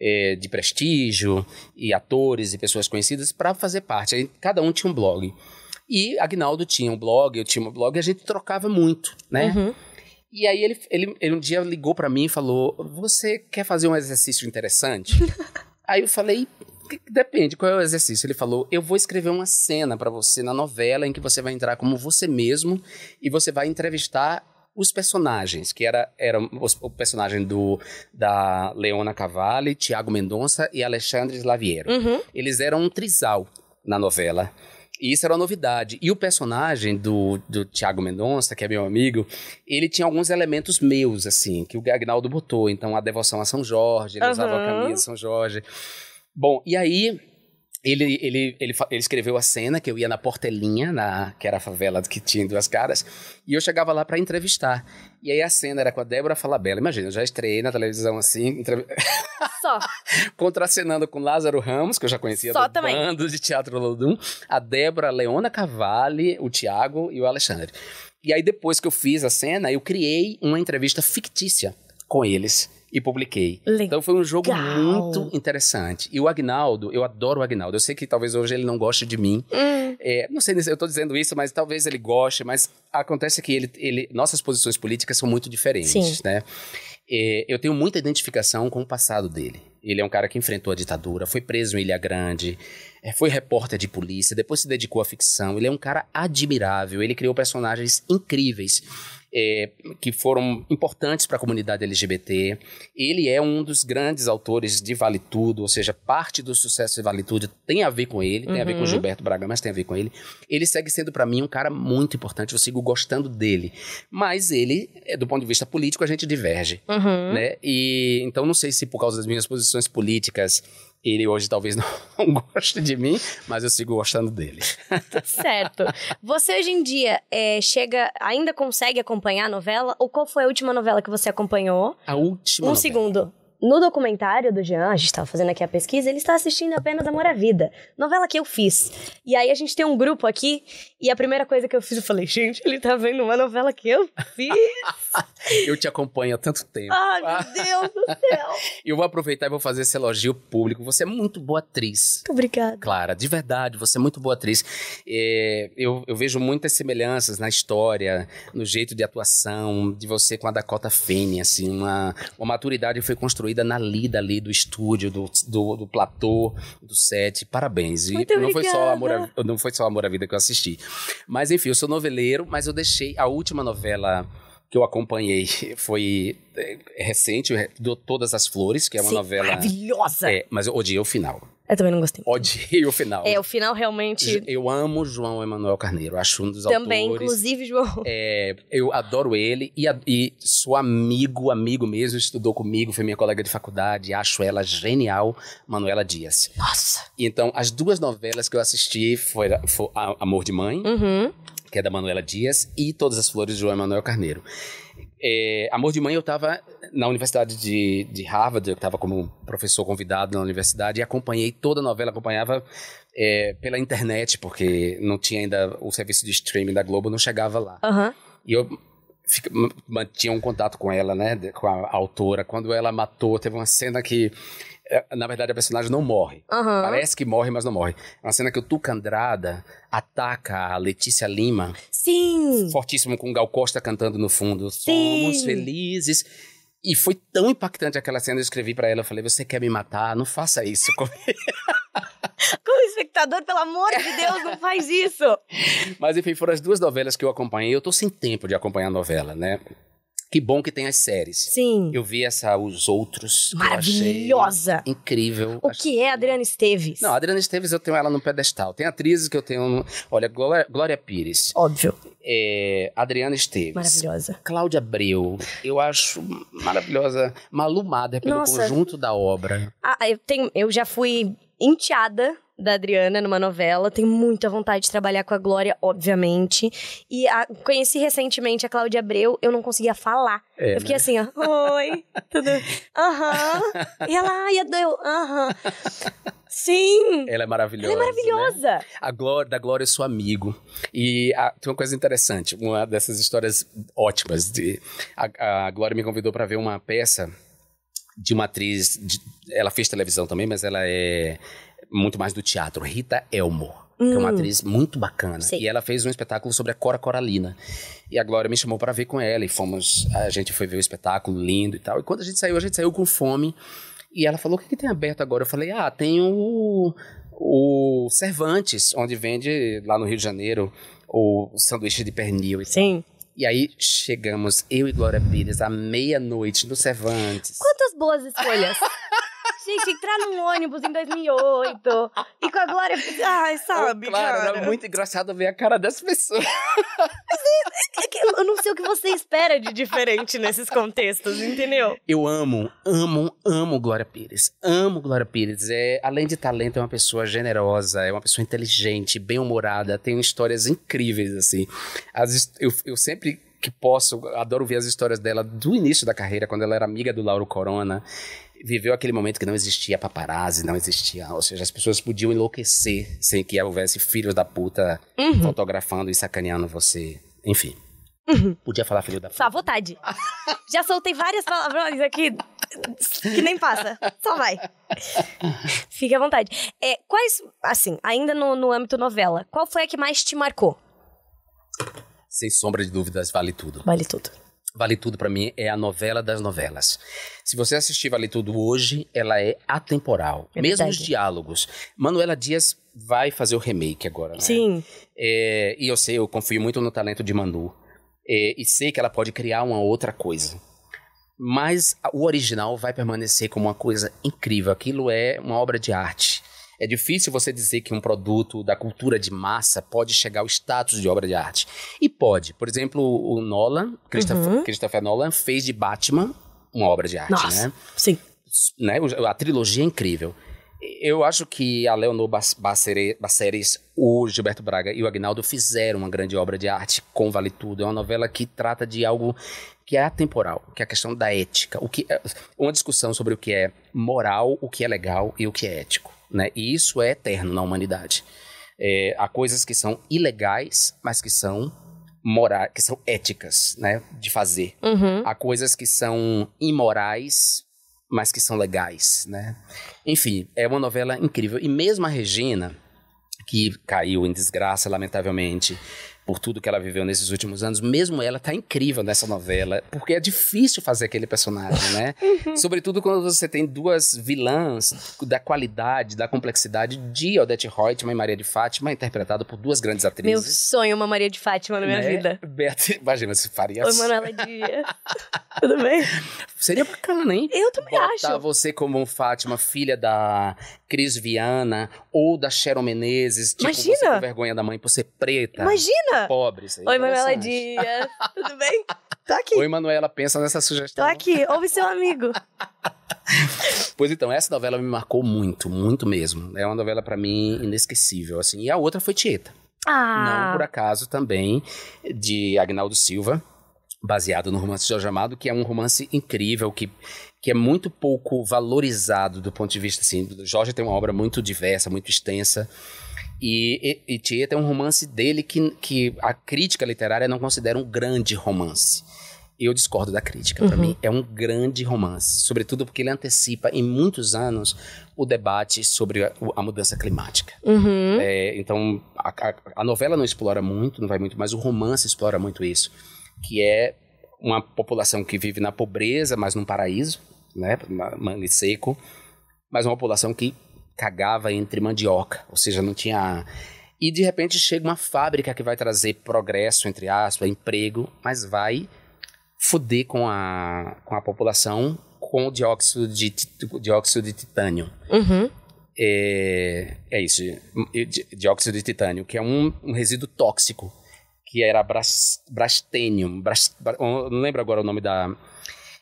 Speaker 2: é, de prestígio e atores e pessoas conhecidas para fazer parte. Aí cada um tinha um blog. E Agnaldo tinha um blog, eu tinha um blog, e a gente trocava muito, né?
Speaker 1: Uhum.
Speaker 2: E aí ele, ele, ele um dia ligou para mim e falou: Você quer fazer um exercício interessante? (laughs) aí eu falei: Depende, qual é o exercício? Ele falou: Eu vou escrever uma cena para você na novela em que você vai entrar como você mesmo e você vai entrevistar os personagens, que era, era o personagem do, da Leona Cavalli, Tiago Mendonça e Alexandre Slaviero.
Speaker 1: Uhum.
Speaker 2: Eles eram um trisal na novela. E isso era uma novidade. E o personagem do, do Tiago Mendonça, que é meu amigo, ele tinha alguns elementos meus, assim, que o Agnaldo botou. Então, a devoção a São Jorge, ele usava a camisa de São Jorge. Bom, e aí ele, ele, ele, ele escreveu a cena que eu ia na Portelinha, na, que era a favela que tinha duas caras, e eu chegava lá para entrevistar. E aí a cena era com a Débora Falabella. Imagina, eu já estreiei na televisão assim, entrev- (laughs)
Speaker 1: Só.
Speaker 2: contracenando com Lázaro Ramos, que eu já conhecia
Speaker 1: Só
Speaker 2: do
Speaker 1: também.
Speaker 2: bando de Teatro Lodum, a Débora, a Leona Cavalli, o Tiago e o Alexandre. E aí depois que eu fiz a cena, eu criei uma entrevista fictícia com eles e publiquei.
Speaker 1: Legal.
Speaker 2: Então foi um jogo muito interessante. E o Agnaldo, eu adoro o Agnaldo. Eu sei que talvez hoje ele não goste de mim.
Speaker 1: Hum,
Speaker 2: É, não sei se eu estou dizendo isso, mas talvez ele goste, mas acontece que ele, ele, nossas posições políticas são muito diferentes,
Speaker 1: Sim.
Speaker 2: né? É, eu tenho muita identificação com o passado dele. Ele é um cara que enfrentou a ditadura, foi preso em Ilha Grande, é, foi repórter de polícia, depois se dedicou à ficção. Ele é um cara admirável, ele criou personagens incríveis. É, que foram importantes para a comunidade LGBT. Ele é um dos grandes autores de Vale Tudo, ou seja, parte do sucesso de Vale Tudo tem a ver com ele, tem a ver com
Speaker 1: Uhum.
Speaker 2: Gilberto Braga, mas tem a ver com ele. Ele segue sendo para mim um cara muito importante, eu sigo gostando dele. Mas ele, é, do ponto de vista político, a gente diverge,
Speaker 1: uhum.
Speaker 2: né? E então não sei se por causa das minhas posições políticas ele hoje talvez não, (laughs) não goste de mim, mas eu sigo gostando dele. (laughs)
Speaker 1: Certo. Você hoje em dia é, chega, ainda consegue acompanhar a novela? Ou qual foi a última novela que você acompanhou?
Speaker 2: A última
Speaker 1: um
Speaker 2: novela.
Speaker 1: segundo. No documentário do Jean, a gente tava fazendo aqui a pesquisa, ele está assistindo apenas Amor à Vida. Novela que eu fiz. E aí a gente tem um grupo aqui, e a primeira coisa que eu fiz, eu falei, gente, ele tá vendo uma novela que eu fiz. (laughs)
Speaker 2: Eu te acompanho há tanto tempo.
Speaker 1: Ai, meu Deus do céu. (laughs)
Speaker 2: Eu vou aproveitar e vou fazer esse elogio público. Você é muito boa atriz.
Speaker 1: Muito obrigada.
Speaker 2: Clara, de verdade, você é muito boa atriz. É, eu, eu vejo muitas semelhanças na história, no jeito de atuação de você com a Dakota Fanning, assim, uma, uma maturidade foi construída na lida ali do estúdio, do, do, do platô, do set. Parabéns. E
Speaker 1: Muito
Speaker 2: não foi, só amor a, não foi só Amor à Vida que eu assisti. Mas enfim, eu sou noveleiro, mas eu deixei a última novela que eu acompanhei (laughs) foi é, recente, do Todas as Flores, que é uma
Speaker 1: Sim,
Speaker 2: novela.
Speaker 1: Maravilhosa.
Speaker 2: É, mas eu odiei o final.
Speaker 1: Eu também não gostei.
Speaker 2: Odiei o final.
Speaker 1: É, o final realmente.
Speaker 2: Eu amo João Emanuel Carneiro, acho um dos
Speaker 1: Também,
Speaker 2: autores.
Speaker 1: inclusive, João.
Speaker 2: É, eu adoro ele e, e sou amigo, amigo mesmo, estudou comigo, foi minha colega de faculdade, acho ela genial, Manuela Dias.
Speaker 1: Nossa.
Speaker 2: Então, as duas novelas que eu assisti A- Amor de Mãe,
Speaker 1: Uhum.
Speaker 2: que é da Manuela Dias, e Todas as Flores de João Emanuel Carneiro. É, Amor de Mãe, eu estava na Universidade de, de Harvard, eu estava como professor convidado na universidade e acompanhei toda a novela, acompanhava é, pela internet, porque não tinha ainda o serviço de streaming da Globo, não chegava lá.
Speaker 1: Aham.
Speaker 2: E eu fica- mantinha um contato com ela, né, com a autora. Quando ela matou, teve uma cena que, na verdade, a personagem não morre.
Speaker 1: Aham.
Speaker 2: Parece que morre, mas não morre. É uma cena que o Tuca Andrada ataca a Letícia Lima,
Speaker 1: Sim.
Speaker 2: fortíssimo com o Gal Costa cantando no fundo.
Speaker 1: Sim.
Speaker 2: Somos felizes. E foi tão impactante aquela cena, eu escrevi pra ela, eu falei, você quer me matar? Não faça isso comigo. (laughs)
Speaker 1: Como espectador, pelo amor de Deus, não faz isso. (laughs)
Speaker 2: Mas enfim, foram as duas novelas que eu acompanhei. Eu tô sem tempo de acompanhar a novela, né? Que bom que tem as séries.
Speaker 1: Sim.
Speaker 2: Eu vi essa Os Outros.
Speaker 1: Maravilhosa.
Speaker 2: Incrível.
Speaker 1: O
Speaker 2: Achei-
Speaker 1: que é Adriana Esteves?
Speaker 2: Não, a Adriana Esteves eu tenho ela no pedestal. Tem atrizes que eu tenho. no- Olha, Glória, Glória Pires,
Speaker 1: Óbvio.
Speaker 2: é, Adriana Esteves.
Speaker 1: Maravilhosa.
Speaker 2: Cláudia Abreu, eu acho maravilhosa. Malu Mader, pelo
Speaker 1: Nossa.
Speaker 2: conjunto da obra.
Speaker 1: Ah, eu, tenho, eu já fui enteada da Adriana numa novela. Tenho muita vontade de trabalhar com a Glória, obviamente. E a- conheci recentemente a Cláudia Abreu, eu não conseguia falar.
Speaker 2: É,
Speaker 1: eu fiquei
Speaker 2: né?
Speaker 1: assim, ó. Oi, tudo. Aham. E ela, ai, eu, aham. Sim!
Speaker 2: Ela é maravilhosa.
Speaker 1: Ela é
Speaker 2: né?
Speaker 1: maravilhosa!
Speaker 2: A Glória, da Glória é seu amigo. E a- tem uma coisa interessante, uma dessas histórias ótimas. De, a, a Glória me convidou para ver uma peça de uma atriz. de- ela fez televisão também, mas ela é muito mais do teatro. Rita Elmo. Que é uma atriz muito bacana.
Speaker 1: Sei.
Speaker 2: E ela fez um espetáculo sobre a Cora Coralina. E a Glória me chamou para ver com ela. E fomos. A gente foi ver o espetáculo lindo e tal. E quando a gente saiu, a gente saiu com fome. E ela falou: o que, que tem aberto agora? Eu falei: ah, tem o, o Cervantes, onde vende lá no Rio de Janeiro o sanduíche de pernil. e tal.
Speaker 1: Sim.
Speaker 2: E aí chegamos, eu e Glória Pires, à meia-noite no Cervantes.
Speaker 1: Quantas boas escolhas! (laughs) Gente, entrar num ônibus em 2008 e com a Glória. Ai, sabe?
Speaker 2: claro,
Speaker 1: cara?
Speaker 2: era muito engraçado ver a cara dessa pessoa.
Speaker 1: É que eu não sei o que você espera de diferente nesses contextos, entendeu?
Speaker 2: Eu amo, amo, amo Glória Pires. Amo Glória Pires. É, além de talento, é uma pessoa generosa, é uma pessoa inteligente, bem-humorada, tem histórias incríveis, assim. As eu, eu sempre que posso, adoro ver as histórias dela do início da carreira, quando ela era amiga do Lauro Corona. Viveu aquele momento que não existia paparazzi, não existia. Ou seja, as pessoas podiam enlouquecer sem que houvesse filhos da puta fotografando e sacaneando você. Enfim. Podia falar filho da puta.
Speaker 1: Só à vontade. (laughs) Já soltei várias palavrões aqui que nem passa. Só vai. Fique à vontade. É, quais, assim, ainda no, no âmbito novela, qual foi a que mais te marcou?
Speaker 2: Sem sombra de dúvidas, vale tudo.
Speaker 1: Vale tudo.
Speaker 2: Vale Tudo pra mim é a novela das novelas. Se você assistir Vale Tudo hoje, ela é atemporal.
Speaker 1: É
Speaker 2: Mesmo os diálogos. Manuela Dias vai fazer o remake agora, né?
Speaker 1: Sim.
Speaker 2: É, e eu sei, eu confio muito no talento de Manu. É, e sei que ela pode criar uma outra coisa. Mas o original vai permanecer como uma coisa incrível. Aquilo é uma obra de arte. É difícil você dizer que um produto da cultura de massa pode chegar ao status de obra de arte. E pode. Por exemplo, o Nolan, Christopher, Christopher Nolan, fez de Batman uma obra de arte,
Speaker 1: Nossa.
Speaker 2: né?
Speaker 1: Sim.
Speaker 2: né? A trilogia é incrível. Eu acho que a Leonor Baceres, o Gilberto Braga e o Agnaldo fizeram uma grande obra de arte com Vale Tudo. É uma novela que trata de algo que é atemporal, que é a questão da ética. O que é, uma discussão sobre o que é moral, o que é legal e o que é ético. Né? E isso é eterno na humanidade. É, há coisas que são ilegais, mas que são morais, que são éticas, né, de fazer.
Speaker 1: Uhum.
Speaker 2: Há coisas que são imorais, mas que são legais, né? Enfim, é uma novela incrível. E mesmo a Regina, que caiu em desgraça, lamentavelmente, por tudo que ela viveu nesses últimos anos, mesmo ela tá incrível nessa novela, porque é difícil fazer aquele personagem, né? (laughs) Sobretudo quando você tem duas vilãs da qualidade, da complexidade de Odette Reutemann e Maria de Fátima, interpretada por duas grandes
Speaker 1: Meu
Speaker 2: atrizes.
Speaker 1: sonho, uma Maria de Fátima na minha
Speaker 2: né?
Speaker 1: vida.
Speaker 2: Beatriz, imagina, se faria
Speaker 1: Oi, Manuela Dias. (laughs) Tudo bem?
Speaker 2: Seria bacana, hein?
Speaker 1: Eu também
Speaker 2: Botar
Speaker 1: acho.
Speaker 2: você como Fátima, filha da Cris Viana ou da Sharon Menezes. Tipo,
Speaker 1: Imagina!
Speaker 2: você com vergonha da mãe por ser preta.
Speaker 1: Imagina!
Speaker 2: Pobre. Isso aí
Speaker 1: Oi, Manuela. Dias. (laughs) Tudo bem? Tô aqui.
Speaker 2: Oi, Manuela, pensa nessa
Speaker 1: Tô
Speaker 2: sugestão.
Speaker 1: aqui. Ouve seu amigo. (laughs)
Speaker 2: Pois então, essa novela me marcou muito, muito mesmo. É uma novela pra mim inesquecível, assim. E a outra foi Tieta.
Speaker 1: Ah.
Speaker 2: Não por acaso também, de Agnaldo Silva, baseado no romance de Jorge Amado, que é um romance incrível, que, que é muito pouco valorizado do ponto de vista, assim, do- Jorge tem uma obra muito diversa, muito extensa, e, e, e Tieta é um romance dele que, que a crítica literária não considera um grande romance. Eu discordo da crítica. Para mim, é um grande romance. Sobretudo porque ele antecipa em muitos anos o debate sobre a, a mudança climática.
Speaker 1: Uhum.
Speaker 2: É, então, a, a- a novela não explora muito, não vai muito, mas o romance explora muito isso. Que é uma população que vive na pobreza, mas num paraíso, né? seco. Mas uma população que cagava entre mandioca, ou seja, não tinha. E de repente chega uma fábrica que vai trazer progresso, entre aspas, emprego, mas vai foder com a, com a população com o dióxido de, dióxido de titânio.
Speaker 1: Uhum.
Speaker 2: É, é isso, di- di- dióxido de titânio, que é um, um resíduo tóxico, que era bras, brastênio, bras, não lembro agora o nome da...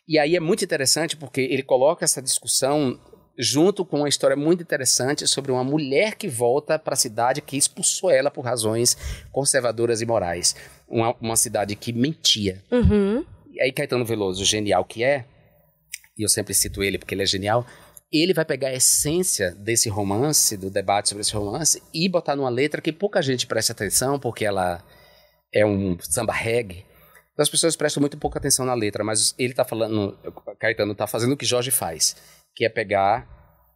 Speaker 2: E aí é muito interessante porque ele coloca essa discussão junto com uma história muito interessante sobre uma mulher que volta para a cidade que expulsou ela por razões conservadoras e morais. Uma, uma cidade que mentia.
Speaker 1: Uhum.
Speaker 2: E aí Caetano Veloso, genial que é, e eu sempre cito ele porque ele é genial, ele vai pegar a essência desse romance, do debate sobre esse romance, e botar numa letra que pouca gente presta atenção, porque ela é um samba reggae. Então as pessoas prestam muito pouca atenção na letra, mas ele está falando, Caetano está fazendo o que Jorge faz, que é pegar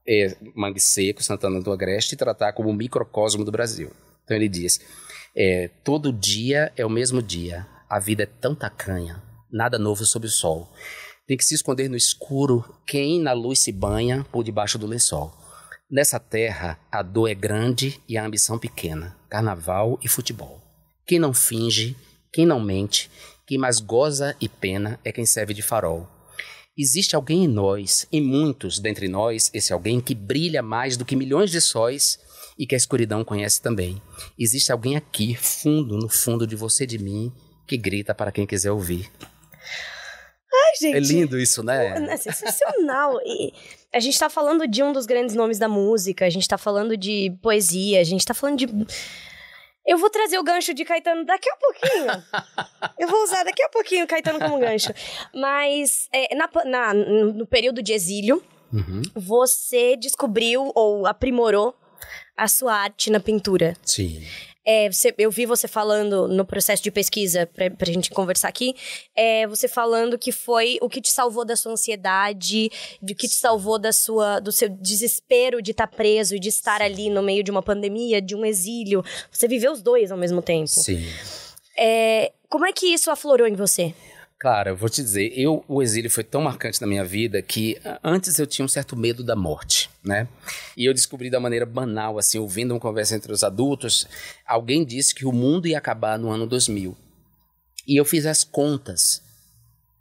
Speaker 2: é, Mangue Seco, Santana do Agreste, e tratar como um microcosmo do Brasil. Então ele diz, é, todo dia é o mesmo dia, a vida é tão tacanha, nada novo sob o sol. Tem que se esconder no escuro quem na luz se banha por debaixo do lençol. Nessa terra, a dor é grande e a ambição pequena. Carnaval e futebol. Quem não finge, quem não mente, quem mais goza e pena é quem serve de farol. Existe alguém em nós, em muitos dentre nós, esse alguém que brilha mais do que milhões de sóis e que a escuridão conhece também. Existe alguém aqui, fundo, no fundo de você e de mim, que grita para quem quiser ouvir.
Speaker 1: Ai, gente.
Speaker 2: É lindo isso, né?
Speaker 1: É sensacional. (laughs) E a gente tá falando de um dos grandes nomes da música, a gente tá falando de poesia, a gente tá falando de. Eu vou trazer o gancho de Caetano daqui a pouquinho. (laughs) Eu vou usar daqui a pouquinho Caetano como gancho. Mas é, na, na, no período de exílio,
Speaker 2: Uhum.
Speaker 1: você descobriu ou aprimorou a sua arte na pintura.
Speaker 2: Sim.
Speaker 1: É, você- eu vi você falando no processo de pesquisa, pra, pra gente conversar aqui, é, você falando que foi o que te salvou da sua ansiedade, de que te salvou da sua, do seu desespero de estar preso e de estar ali no meio de uma pandemia, de um exílio. Você viveu os dois ao mesmo tempo.
Speaker 2: Sim.
Speaker 1: É, como é que isso aflorou em você?
Speaker 2: Claro, eu vou te dizer, eu, o exílio foi tão marcante na minha vida que antes eu tinha um certo medo da morte, né? E eu descobri da maneira banal, assim, ouvindo uma conversa entre os adultos, alguém disse que o mundo ia acabar no ano 2000. E eu fiz as contas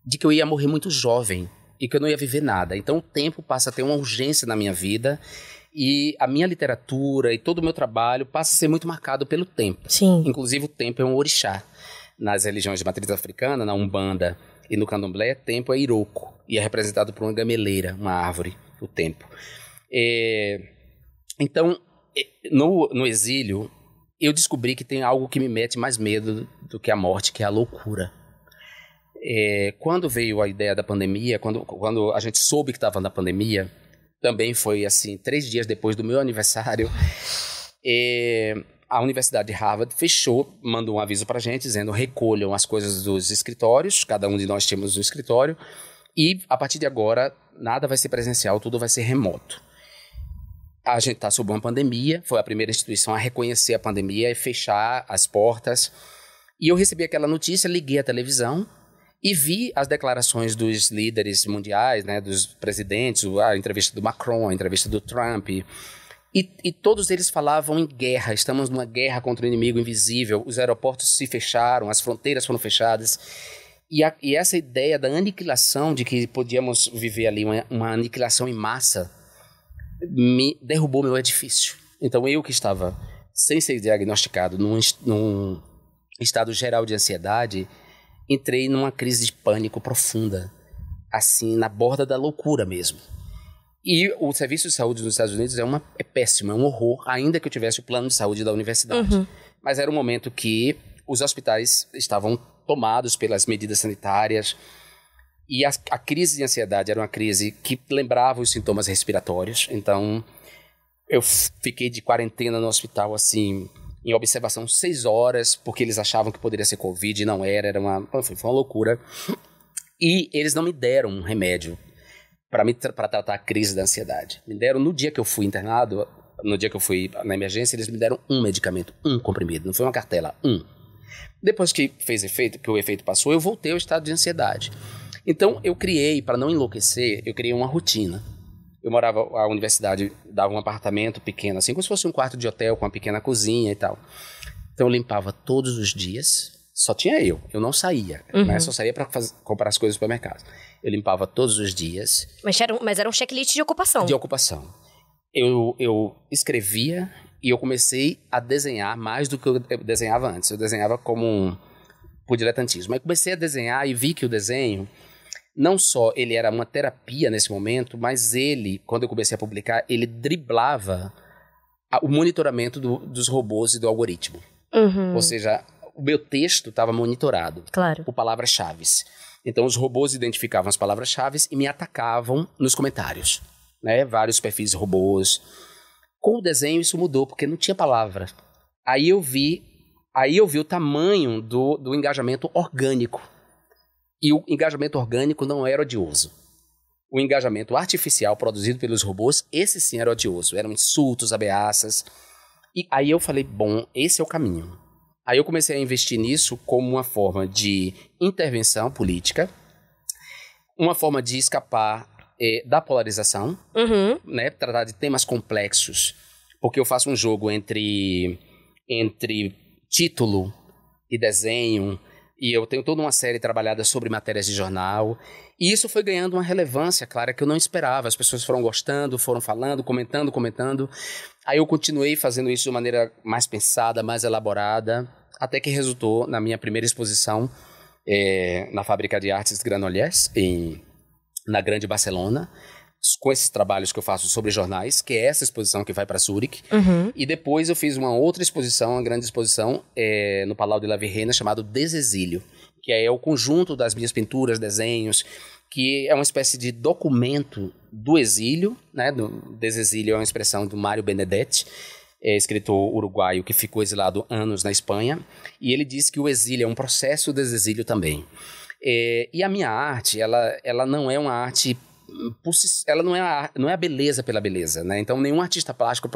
Speaker 2: de que eu ia morrer muito jovem e que eu não ia viver nada. Então o tempo passa a ter uma urgência na minha vida e a minha literatura e todo o meu trabalho passa a ser muito marcado pelo tempo.
Speaker 1: Sim.
Speaker 2: Inclusive, o tempo é um orixá. Nas religiões de matriz africana, na Umbanda e no Candomblé, tempo é Iroko. E é representado por uma gameleira, uma árvore, o tempo. É, Então, é, no, no exílio, eu descobri que tem algo que me mete mais medo do que a morte, que é a loucura. É, quando veio a ideia da pandemia, quando, quando a gente soube que estava na pandemia, também foi assim, três dias depois do meu (laughs) aniversário, é, a Universidade de Harvard fechou, mandou um aviso para a gente dizendo recolham as coisas dos escritórios, cada um de nós temos um escritório, e a partir de agora nada vai ser presencial, tudo vai ser remoto. A gente está sob uma pandemia, foi a primeira instituição a reconhecer a pandemia e fechar as portas. E eu recebi aquela notícia, liguei a televisão e vi as declarações dos líderes mundiais, né, dos presidentes, a entrevista do Macron, a entrevista do Trump. E, e todos eles falavam em guerra, estamos numa guerra contra o inimigo invisível, os aeroportos se fecharam, as fronteiras foram fechadas. E, a, e essa ideia da aniquilação, de que podíamos viver ali uma, uma aniquilação em massa, me derrubou meu edifício. Então eu que estava sem ser diagnosticado num, num estado geral de ansiedade, entrei numa crise de pânico profunda, assim, na borda da loucura mesmo. E o serviço de saúde nos Estados Unidos é, uma, é péssimo, é um horror, ainda que eu tivesse o plano de saúde da universidade.
Speaker 1: Uhum.
Speaker 2: Mas era um momento que os hospitais estavam tomados pelas medidas sanitárias e a, a crise de ansiedade era uma crise que lembrava os sintomas respiratórios. Então, eu fiquei de quarentena no hospital, assim, em observação seis horas, porque eles achavam que poderia ser Covid e não era, era uma, enfim, foi uma loucura. E eles não me deram um remédio para tratar a crise da ansiedade. Me deram no dia que eu fui internado, no dia que eu fui na emergência, eles me deram um medicamento, um comprimido, não foi uma cartela, um. Depois que fez efeito, que o efeito passou, eu voltei ao estado de ansiedade. Então eu criei, para não enlouquecer, eu criei uma rotina. Eu morava, a universidade dava um apartamento pequeno, assim como se fosse um quarto de hotel com uma pequena cozinha e tal. Então eu limpava todos os dias, só tinha eu, eu não saía,
Speaker 1: Uhum.
Speaker 2: né? só saía para comprar as coisas no supermercado. Eu limpava todos os dias
Speaker 1: Mas era, um- mas era um checklist de ocupação.
Speaker 2: de ocupação. Eu, eu escrevia e eu comecei a desenhar mais do que eu desenhava antes. Eu desenhava como um, por diletantismo. Aí comecei a desenhar e vi que o desenho não só ele era uma terapia nesse momento, mas ele, quando eu comecei a publicar, ele driblava o monitoramento do, dos robôs e do algoritmo.
Speaker 1: Uhum.
Speaker 2: Ou seja, o meu texto estava monitorado
Speaker 1: Claro.
Speaker 2: por palavras-chave. Então os robôs identificavam as palavras-chave e me atacavam nos comentários. Né? Vários perfis robôs. Com o desenho isso mudou, porque não tinha palavra. Aí eu vi, aí eu vi o tamanho do, do engajamento orgânico. E o engajamento orgânico não era odioso. O engajamento artificial produzido pelos robôs, esse sim era odioso. Eram insultos, ameaças. E aí eu falei, bom, esse é o caminho. Aí eu comecei a investir nisso como uma forma de intervenção política, uma forma de escapar eh, da polarização,
Speaker 1: Uhum.
Speaker 2: né, tratar de temas complexos, porque eu faço um jogo entre entre título e desenho, e eu tenho toda uma série trabalhada sobre matérias de jornal, e isso foi ganhando uma relevância, clara, que eu não esperava. As pessoas foram gostando, foram falando, comentando, comentando. Aí eu continuei fazendo isso de maneira mais pensada, mais elaborada, até que resultou na minha primeira exposição eh, na Fábrica de Artes Granollers, em, na Grande Barcelona, com esses trabalhos que eu faço sobre jornais, que é essa exposição que vai para Zurich.
Speaker 1: Uhum.
Speaker 2: E depois eu fiz uma outra exposição, uma grande exposição, eh, no Palau de la Virreina, chamado Desexílio, que é o conjunto das minhas pinturas, desenhos, que é uma espécie de documento do exílio, né? Do desexílio é uma expressão do Mário Benedetti, é, escritor uruguaio que ficou exilado anos na Espanha, e ele diz que o exílio é um processo de exílio também. É, e a minha arte, ela, ela não é uma arte, ela não é, a, não é a beleza pela beleza, né? Então nenhum artista plástico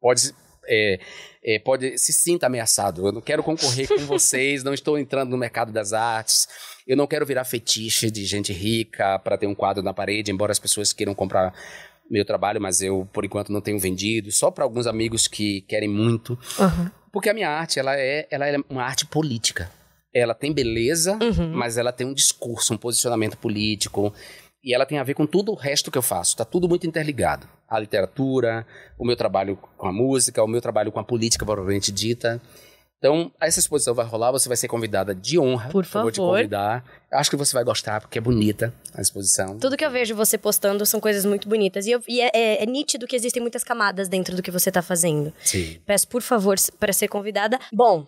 Speaker 2: pode é, é, pode se sinta ameaçado. Eu não quero concorrer com (laughs) vocês, não estou entrando no mercado das artes. Eu não quero virar fetiche de gente rica para ter um quadro na parede, embora as pessoas queiram comprar meu trabalho, mas eu por enquanto não tenho vendido, só para alguns amigos que querem muito.
Speaker 1: Uhum.
Speaker 2: Porque a minha arte, ela é, ela é uma arte política. Ela tem beleza,
Speaker 1: Uhum.
Speaker 2: mas ela tem um discurso, um posicionamento político. E ela tem a ver com tudo o resto que eu faço. Está tudo muito interligado. A literatura, o meu trabalho com a música, o meu trabalho com a política, provavelmente dita. Então, essa exposição vai rolar, você vai ser convidada de honra.
Speaker 1: Por
Speaker 2: Eu vou te
Speaker 1: favor.
Speaker 2: convidar. Acho que você vai gostar, porque é bonita a exposição.
Speaker 1: Tudo que eu vejo você postando são coisas muito bonitas. E, eu- e é, é- é nítido que existem muitas camadas dentro do que você tá fazendo.
Speaker 2: Sim.
Speaker 1: Peço, por favor, para ser convidada. Bom,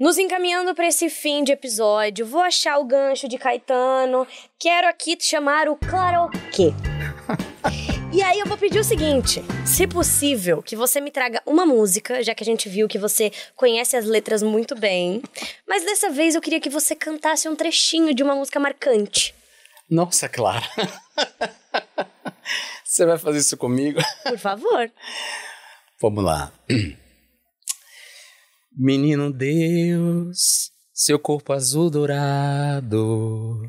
Speaker 1: nos encaminhando para esse fim de episódio, vou achar o gancho de Caetano. Quero aqui te chamar o karaokê. (laughs) E aí eu vou pedir o seguinte, se possível, que você me traga uma música, já que a gente viu que você conhece as letras muito bem. Mas dessa vez eu queria que você cantasse um trechinho de uma música marcante.
Speaker 2: Nossa, Clara. (laughs) você vai fazer isso comigo?
Speaker 1: Por favor.
Speaker 2: Vamos lá. Menino Deus, seu corpo azul dourado,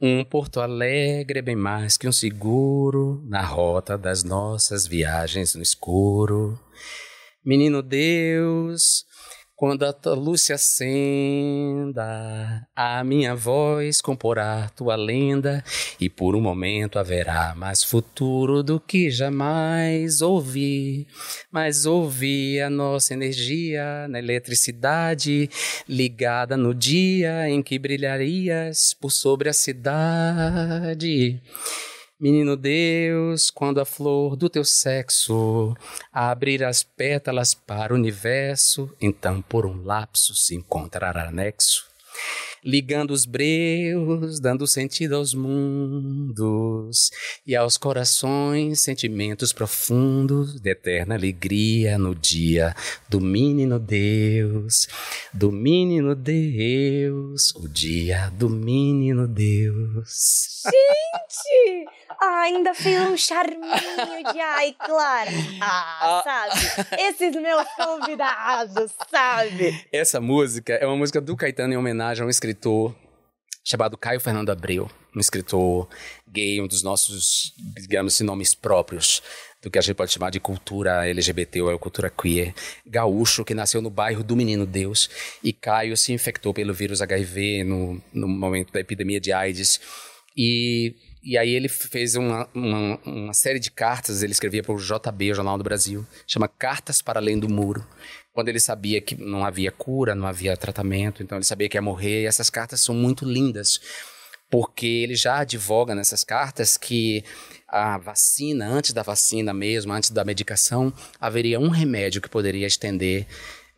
Speaker 2: um Porto Alegre é bem mais que um seguro na rota das nossas viagens no escuro. Menino Deus, quando a tua luz se acenda, a minha voz comporá tua lenda, e por um momento haverá mais futuro do que jamais ouvi. Mas ouvi a nossa energia na eletricidade, ligada no dia em que brilharias por sobre a cidade. Menino Deus, quando a flor do teu sexo abrir as pétalas para o universo, então por um lapso se encontrará nexo. Ligando os breus, dando sentido aos mundos e aos corações, sentimentos profundos de eterna alegria no dia do menino Deus, do menino Deus, o dia do menino Deus.
Speaker 1: Gente! Ah, ainda fez um charminho de ai, Clara. Ah, sabe? Esses meus convidados, sabe?
Speaker 2: Essa música é uma música do Caetano em homenagem a um escritor chamado Caio Fernando Abreu, um escritor gay, um dos nossos, digamos assim, nomes próprios do que a gente pode chamar de cultura LGBT ou cultura queer, gaúcho, que nasceu no bairro do Menino Deus, e Caio se infectou pelo vírus HIV no, no momento da epidemia de AIDS, e, e aí ele fez uma, uma, uma série de cartas, ele escrevia para o JB, o Jornal do Brasil, chama Cartas para Além do Muro, quando ele sabia que não havia cura, não havia tratamento, então ele sabia que ia morrer, e essas cartas são muito lindas, porque ele já advoga nessas cartas que a vacina, antes da vacina mesmo, antes da medicação, haveria um remédio que poderia estender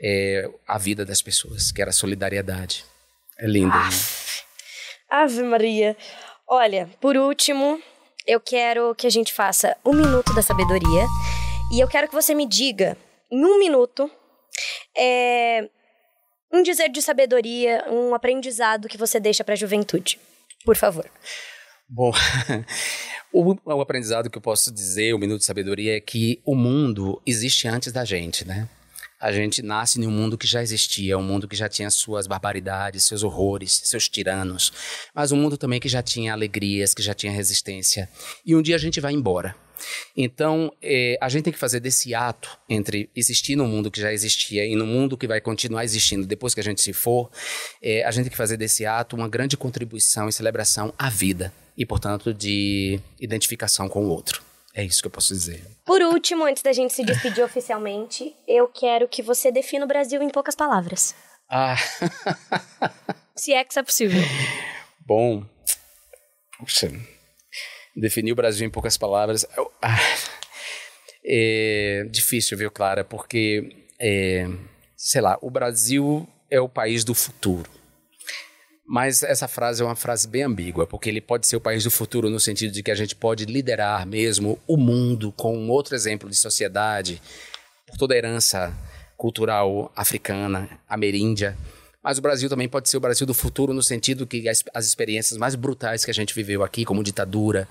Speaker 2: é, a vida das pessoas, que era a solidariedade. É lindo. Né?
Speaker 1: Ave Maria. Olha, por último, eu quero que a gente faça um minuto da sabedoria e eu quero que você me diga, em um minuto, é, um dizer de sabedoria, um aprendizado que você deixa para a juventude. Por favor.
Speaker 2: Bom, (laughs) o, o, aprendizado que eu posso dizer, o minuto de sabedoria, é que o mundo existe antes da gente, né? A gente nasce em um mundo que já existia, um mundo que já tinha suas barbaridades, seus horrores, seus tiranos, mas um mundo também que já tinha alegrias, que já tinha resistência. E um dia a gente vai embora. Então, eh, a gente tem que fazer desse ato entre existir no mundo que já existia e no mundo que vai continuar existindo depois que a gente se for, eh, a gente tem que fazer desse ato uma grande contribuição e celebração à vida e, portanto, de identificação com o outro. É isso que eu posso dizer.
Speaker 1: Por último, antes da gente se despedir (laughs) oficialmente, eu quero que você defina o Brasil em poucas palavras.
Speaker 2: Ah. (laughs)
Speaker 1: se é que isso é possível.
Speaker 2: Bom, puxa, definir o Brasil em poucas palavras. Ah, é difícil, viu, Clara? Porque, é, sei lá, o Brasil é o país do futuro. Mas essa frase é uma frase bem ambígua, porque ele pode ser o país do futuro no sentido de que a gente pode liderar mesmo o mundo com um outro exemplo de sociedade, por toda a herança cultural africana, ameríndia. Mas o Brasil também pode ser o Brasil do futuro no sentido que as, as experiências mais brutais que a gente viveu aqui, como ditadura,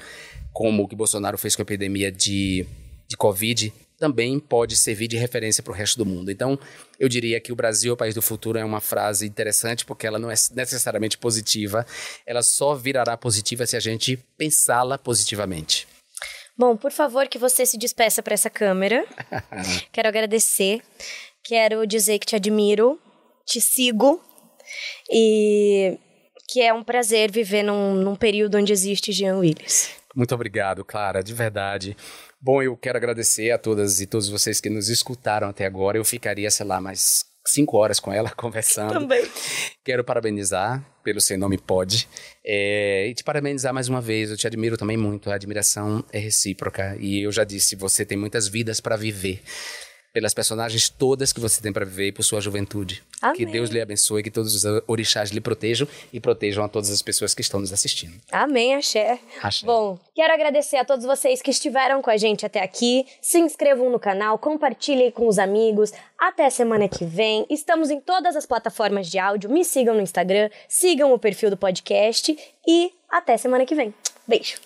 Speaker 2: como o que Bolsonaro fez com a epidemia de, de Covid, também pode servir de referência para o resto do mundo. Então, eu diria que o Brasil é o país do futuro é uma frase interessante porque ela não é necessariamente positiva, ela só virará positiva se a gente pensá-la positivamente.
Speaker 1: Bom, por favor, que você se despeça para essa câmera. (laughs) Quero agradecer. Quero dizer que te admiro te sigo e que é um prazer viver num, num período onde existe Jean Willis.
Speaker 2: Muito obrigado, Clara, de verdade. Bom, eu quero agradecer a todas e todos vocês que nos escutaram até agora. Eu ficaria, sei lá, mais cinco horas com ela (laughs) conversando.
Speaker 1: Também.
Speaker 2: Quero parabenizar pelo Sem Nome Pode. É, e te parabenizar mais uma vez. Eu te admiro também muito. A admiração é recíproca. E eu já disse, você tem muitas vidas para viver pelas personagens todas que você tem para viver e por sua juventude.
Speaker 1: Amém.
Speaker 2: Que Deus lhe abençoe, que todos os orixás lhe protejam e protejam a todas as pessoas que estão nos assistindo.
Speaker 1: Amém, axé.
Speaker 2: axé.
Speaker 1: Bom, quero agradecer a todos vocês que estiveram com a gente até aqui. Se inscrevam no canal, compartilhem com os amigos. Até semana que vem. Estamos em todas as plataformas de áudio. Me sigam no Instagram, sigam o perfil do podcast e até semana que vem. Beijo.